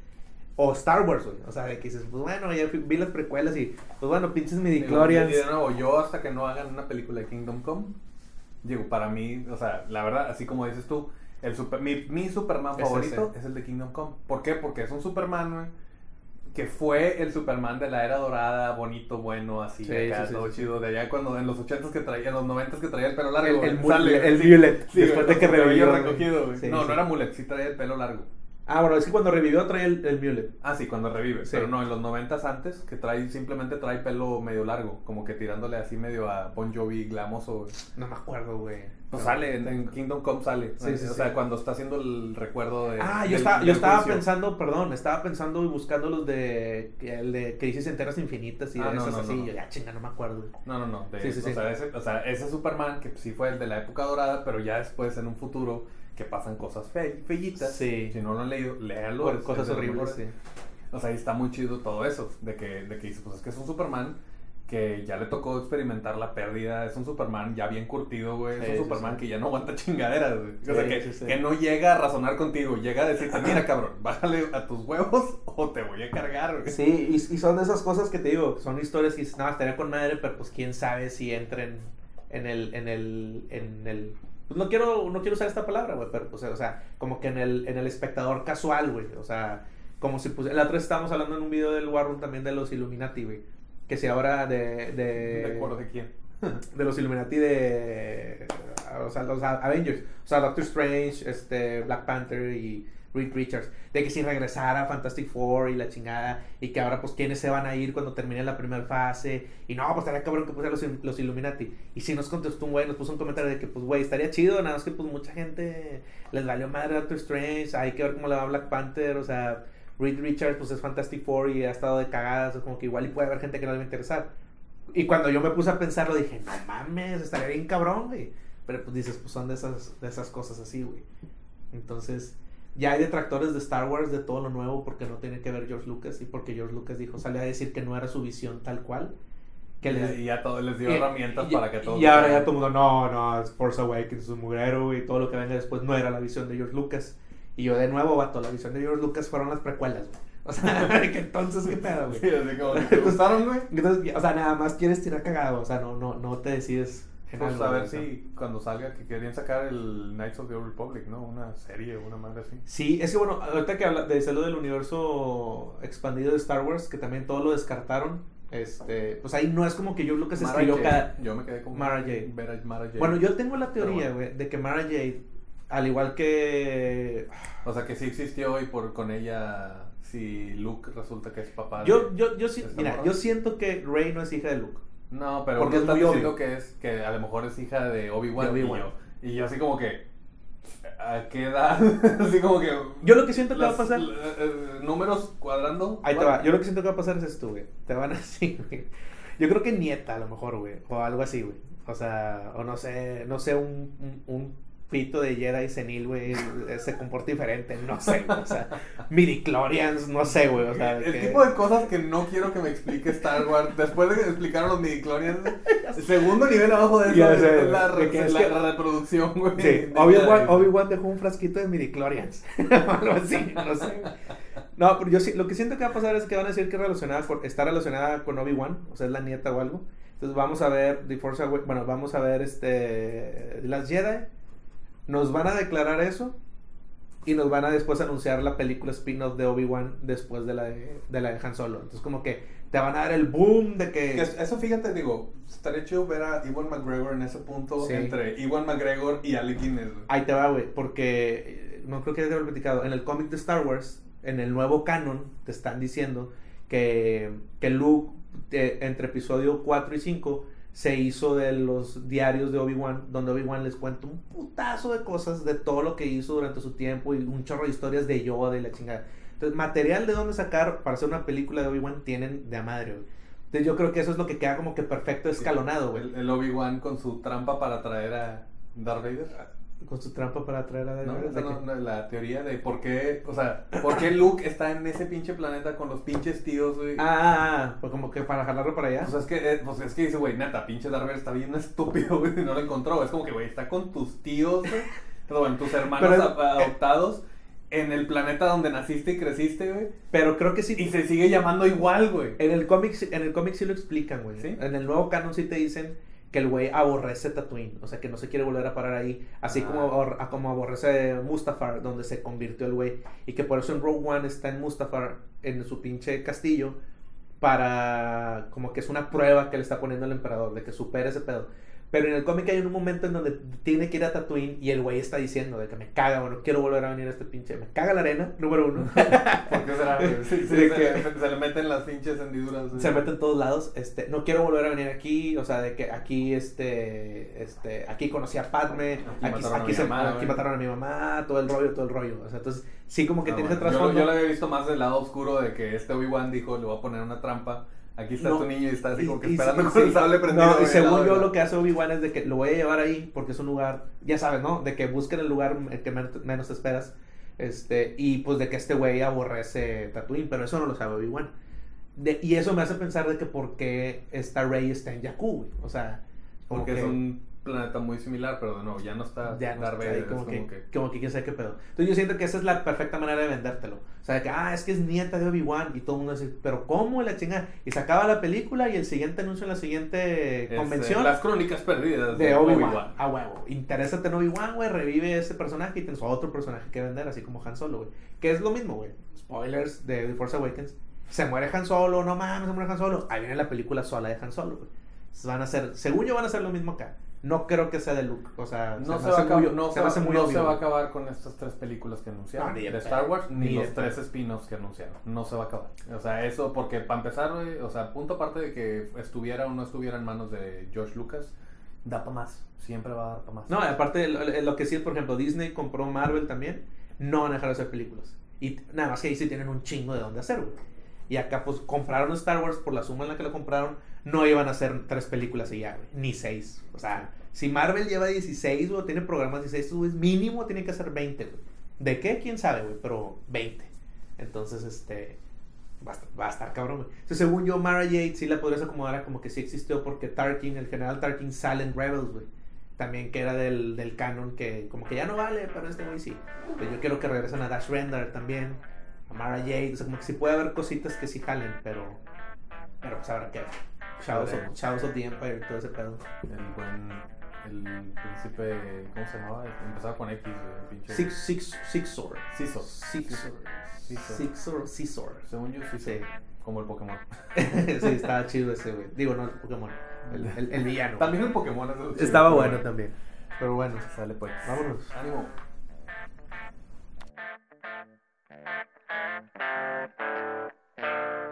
S3: O Star Wars, güey. O sea, de que dices, pues bueno, ya vi las precuelas y, pues bueno, pinches midichlorians.
S2: Y de nuevo, yo hasta que no hagan una película de Kingdom Come, digo, para mí, o sea, la verdad, así como dices tú, el super, mi, mi Superman
S3: Es
S2: favorito
S3: ese.
S2: es el de Kingdom Come. ¿Por qué? Porque es un Superman, güey, que fue el Superman de la era dorada, bonito, bueno, así,
S3: Sí,
S2: acá,
S3: sí, sí,
S2: todo
S3: sí,
S2: chido, de allá cuando, en los 80s que traía, en los 90s que traía el pelo largo,
S3: El, el,
S2: sale,
S3: el Mulet,
S2: sí,
S3: después de que revivió.
S2: recogido, no, no era Mulet, sí traía el pelo largo.
S3: Ah, bueno, es que cuando revivió traía el, el Mulet.
S2: Ah, sí, cuando revive.
S3: Sí.
S2: Pero no, en los noventas antes, que trae, simplemente trae pelo medio largo, como que tirándole así medio a Bon Jovi glamoso. güey.
S3: No me acuerdo, güey.
S2: Pues
S3: No.
S2: sale, en, en Kingdom Come sale.
S3: Sí, sí,
S2: o sea, cuando está haciendo el recuerdo de...
S3: Ah, yo estaba, yo estaba
S2: juicio.
S3: pensando, perdón, estaba pensando y buscando los de, el de Crisis en Tierras Infinitas y
S2: Ah,
S3: de
S2: no,
S3: esas así. Yo ya chinga, no me acuerdo.
S2: No, no, no. de-
S3: Sí, sí,
S2: o. Sea, ese, o sea, ese Superman que sí fue el de la época dorada, pero ya después en un futuro que pasan cosas fe, fellitas.
S3: Sí.
S2: Si no lo han leído, léalo.
S3: Por cosas horribles, sí.
S2: O sea, ahí está muy chido todo eso, de que, de que dice, pues es que es un Superman que ya le tocó experimentar la pérdida, es un Superman ya bien curtido, güey, es un Superman
S3: sí.
S2: que ya no aguanta chingaderas, güey. O sea, que, que no llega a razonar contigo, llega a decirte, mira cabrón, bájale a tus huevos o te voy a cargar, güey.
S3: Sí, y, y son de esas cosas que te digo, son historias que dices, no, estaría con madre, pero pues quién sabe si entren en el, en el, en el, pues no quiero, no quiero usar esta palabra, güey, pero pues, o sea, como que en el, en el espectador casual, güey, o sea, como si pues, la otra vez estábamos hablando en un video del War Room también de los Illuminati, güey, que si ahora de, de,
S2: ¿De acuerdo de quién?
S3: de los Illuminati de o sea, los Avengers, o sea, Doctor Strange, este Black Panther y Reed Richards, de que si regresara Fantastic Four y la chingada y que ahora pues quiénes se van a ir cuando termine la primera fase y no, pues estaría cabrón que pusiera los, Illuminati y si nos contestó un güey, nos puso un comentario de que pues güey, estaría chido, nada más que pues mucha gente les valió madre a Doctor Strange, hay que ver cómo le va Black Panther, o sea, Reed Richards pues es Fantastic Four y ha estado de cagadas, como que igual y puede haber gente que no le va a interesar. Y cuando yo me puse a pensarlo dije, no mames, estaría bien cabrón, güey. Pero pues dices, pues son de esas, de esas cosas así, güey. Entonces, ya hay detractores de Star Wars de todo lo nuevo porque no tiene que ver George Lucas y porque George Lucas dijo, sale a decir que no era su visión tal cual. Que
S2: y,
S3: les,
S2: y ya todo les dio herramientas
S3: y-
S2: para que todos...
S3: Y ahora ya todo el mundo, no, no, Force Awakens, es un mugrero y todo lo que venga después no era la visión de George Lucas. Y yo de nuevo, vato, la visión de George Lucas fueron las precuelas, güey. O sea, que entonces, ¿qué pedo, güey?
S2: Sí, así como, ¿te gustaron, güey?
S3: Entonces, o sea, nada más quieres tirar cagado, o sea, no, no, no te decides
S2: Pues a ver
S3: o
S2: si cuando salga, que querían sacar el Knights of the Old Republic, ¿no? Una serie, una madre así.
S3: Sí, es que bueno, ahorita que habla de lo del universo expandido de Star Wars, que también todo lo descartaron, este, pues ahí no es como que George Lucas
S2: Mara
S3: escribió
S2: Jade.
S3: cada...
S2: Yo me quedé con
S3: Mara Jade.
S2: Mara Jade.
S3: Bueno, yo tengo la teoría,
S2: bueno.
S3: güey, de que Mara Jade, al igual que...
S2: O sea, que sí existió y por con ella, si Luke resulta que es papá
S3: Yo,
S2: de...
S3: yo, yo, sí-
S2: ¿Esta
S3: mira,
S2: morra?
S3: yo siento que Rey no es hija de Luke.
S2: No, pero
S3: Porque
S2: porque
S3: es
S2: estás
S3: muy obvio.
S2: diciendo que es que a lo mejor es hija de Obi-Wan.
S3: De
S2: y, yo, y yo así como que... ¿A qué edad? así como que...
S3: Yo lo que siento que va a pasar...
S2: eh, números cuadrando.
S3: Ahí te va. Yo lo que siento que va a pasar es esto, güey. Te van así, güey. Yo creo que nieta, a lo mejor, güey. O algo así, güey. O sea, o no sé, no sé, un, un, un pito de Jedi senil, güey, eh, se comporta diferente. No sé. O sea, midichlorians, no sé, güey. O sea,
S2: el
S3: que-
S2: tipo de cosas que no quiero que me explique Star Wars. Después de que me explicaron los midichlorians, segundo nivel abajo de eso es,
S3: sé,
S2: la, re-
S3: es
S2: la
S3: que-
S2: reproducción, güey.
S3: Sí, Obi-Wan. Obi-Wan dejó un frasquito de midichlorians. algo así, no sé. No, pero yo sí, lo que siento que va a pasar es que van a decir que relacionada con, está relacionada con Obi-Wan, o sea, es la nieta o algo. Entonces vamos a ver The Force Awakens, bueno, vamos a ver este las Jedi. Nos van a declarar eso y nos van a después anunciar la película spin-off de Obi-Wan después de la de, de la de Han Solo. Entonces como que te van a dar el boom de que,
S2: Que es- Eso fíjate, digo, estaría chido ver a Iwan McGregor en ese punto
S3: Sí.
S2: entre Iwan McGregor y Alec Guinness.
S3: Ahí te va, güey, porque eh, no creo que te haber platicado. En el cómic de Star Wars, en el nuevo canon, te están diciendo que, que Luke, eh, entre episodio 4 y 5, se hizo de los diarios de Obi-Wan, donde Obi-Wan les cuenta un putazo de cosas de todo lo que hizo durante su tiempo y un chorro de historias de Yoda y la chingada. Entonces, material de dónde sacar para hacer una película de Obi-Wan tienen de a madre, güey. Entonces, yo creo que eso es lo que queda como que perfecto escalonado, güey.
S2: El, el Obi-Wan con su trampa para traer a Darth Vader.
S3: Con su trampa para traer a
S2: No,
S3: ¿de
S2: esa no- no, la teoría de por qué, o sea, por qué Luke está en ese pinche planeta con los pinches tíos, güey.
S3: Ah, ah, ah, pues como que para jalarlo para allá.
S2: Pues es que, eh, pues es que dice, güey, neta, pinche Darth Vader está bien estúpido, güey, y no lo encontró. Es como que, güey, está con tus tíos, güey, bueno, tus hermanos
S3: Pero
S2: adoptados, en el planeta donde naciste y creciste, güey.
S3: Pero creo que sí.
S2: Y se sigue llamando igual, güey.
S3: En el cómic, en el cómic sí lo explican, güey.
S2: ¿Sí?
S3: En el nuevo canon sí te dicen que el güey aborrece Tatooine, o sea, que no se quiere volver a parar ahí, así
S2: Ah.
S3: como, como aborrece Mustafar, donde se convirtió el güey, y que por eso en Rogue One está en Mustafar, en su pinche castillo, para, como que es una prueba que le está poniendo el emperador, de que supere ese pedo. Pero en el cómic hay un momento en donde tiene que ir a Tatooine y el güey está diciendo de que me caga, bueno, quiero volver a venir a este pinche, me caga la arena, número uno.
S2: ¿Por qué será? Sí, sí, se,
S3: que-
S2: le, se le meten las pinches hendiduras.
S3: se mete en todos lados. Este, no quiero volver a venir aquí, o sea, de que aquí, este, este, aquí conocí a Padme,
S2: Aquí
S3: aquí,
S2: mataron a
S3: aquí se-
S2: mamá,
S3: aquí
S2: güey.
S3: mataron a mi mamá, todo el rollo, todo el rollo. O sea, entonces, sí como que
S2: Ah,
S3: tiene ese
S2: bueno. yo lo había visto más del lado oscuro de que este Obi-Wan dijo, le voy a poner una trampa. Aquí está
S3: No.
S2: tu niño y está así como que
S3: y-
S2: esperando
S3: y-
S2: con el
S3: sí.
S2: sable prendido.
S3: No, y según
S2: lado
S3: yo
S2: la-
S3: lo que hace Obi-Wan es de que lo voy a llevar ahí porque es un lugar, ya sabes, ¿no? De que busquen el lugar el que men- menos te esperas. Este, y pues de que este güey aborrece Tatooine, pero eso no lo sabe Obi-Wan. Y eso me hace pensar de que por qué esta Rey está en Jakku, güey. O sea, como
S2: Porque
S3: que
S2: es un planeta muy similar, pero de nuevo, ya no está
S3: ya no
S2: Darth
S3: está ahí,
S2: Vader,
S3: como,
S2: es
S3: que,
S2: como que...
S3: como que quién sabe qué pedo. Entonces yo siento que esa es la perfecta manera de vendértelo. O sea, que, ah, es que es nieta de Obi-Wan y todo el mundo dice, pero ¿cómo la chingada? Y se acaba la película y el siguiente anuncio en la siguiente
S2: Este,
S3: convención
S2: las crónicas perdidas
S3: de Obi-Wan. A huevo. Interésate en Obi-Wan, güey, revive ese personaje y tienes otro personaje que vender, así como Han Solo, güey. Que es lo mismo, güey. Spoilers de The Force Awakens. Se muere Han Solo, no mames, se muere Han Solo. Ahí viene la película sola de Han Solo, güey. Van a hacer, según yo van a hacer lo mismo acá. No creo que sea de Luke, o sea,
S2: No,
S3: me
S2: se, va a acabar-
S3: muy-
S2: no,
S3: se
S2: se, va,
S3: muy
S2: no se va a acabar con estas tres películas que anunciaron
S3: No, ni de.
S2: Star Wars, ni,
S3: Ni de
S2: los tres spin-offs que anunciaron. No se va a acabar. O sea, eso porque para empezar, o sea, punto aparte de que estuviera o no estuviera en manos de George Lucas, da para más. Siempre va a dar para más.
S3: No, aparte, lo, lo que sí, por ejemplo, Disney compró Marvel también, no van a dejar de hacer películas. Y nada más que ahí sí tienen un chingo de dónde hacer, güey. Y acá, pues, compraron Star Wars por la suma en la que lo compraron, no iban a hacer tres películas y ya, güey. Ni seis. O sea, si Marvel lleva 16, güey, tiene programas 16, güey, mínimo tiene que hacer 20, güey. ¿De qué? ¿Quién sabe, güey? Pero 20. Entonces, este... Va a, estar, cabrón, güey. Según yo, Mara Jade sí la podrías acomodar a como que sí existió porque Tarkin, el general Tarkin, sale en Rebels, güey. También que era del, canon que como que ya no vale, pero este güey sí. Pero yo quiero que regresen a Dash Render también, a Mara Jade. O sea, como que sí puede haber cositas que sí jalen, pero... Pero pues habrá que. Shadows of, Shadows of the Empire, todo ese pedo.
S2: El buen. El príncipe. ¿Cómo se llamaba? Empezaba con X, güey.
S3: Six, six,
S2: Sixor.
S3: Sixor. Sixor. Sixor. Sixor.
S2: Según yo, Sixor.
S3: Sí.
S2: Como el Pokémon.
S3: sí, estaba chido ese, güey. Digo, no el Pokémon. El, el, villano.
S2: También el Pokémon. Es
S3: estaba bueno también. Pero bueno,
S2: sale pues.
S3: Vámonos.
S2: Ánimo. Thank.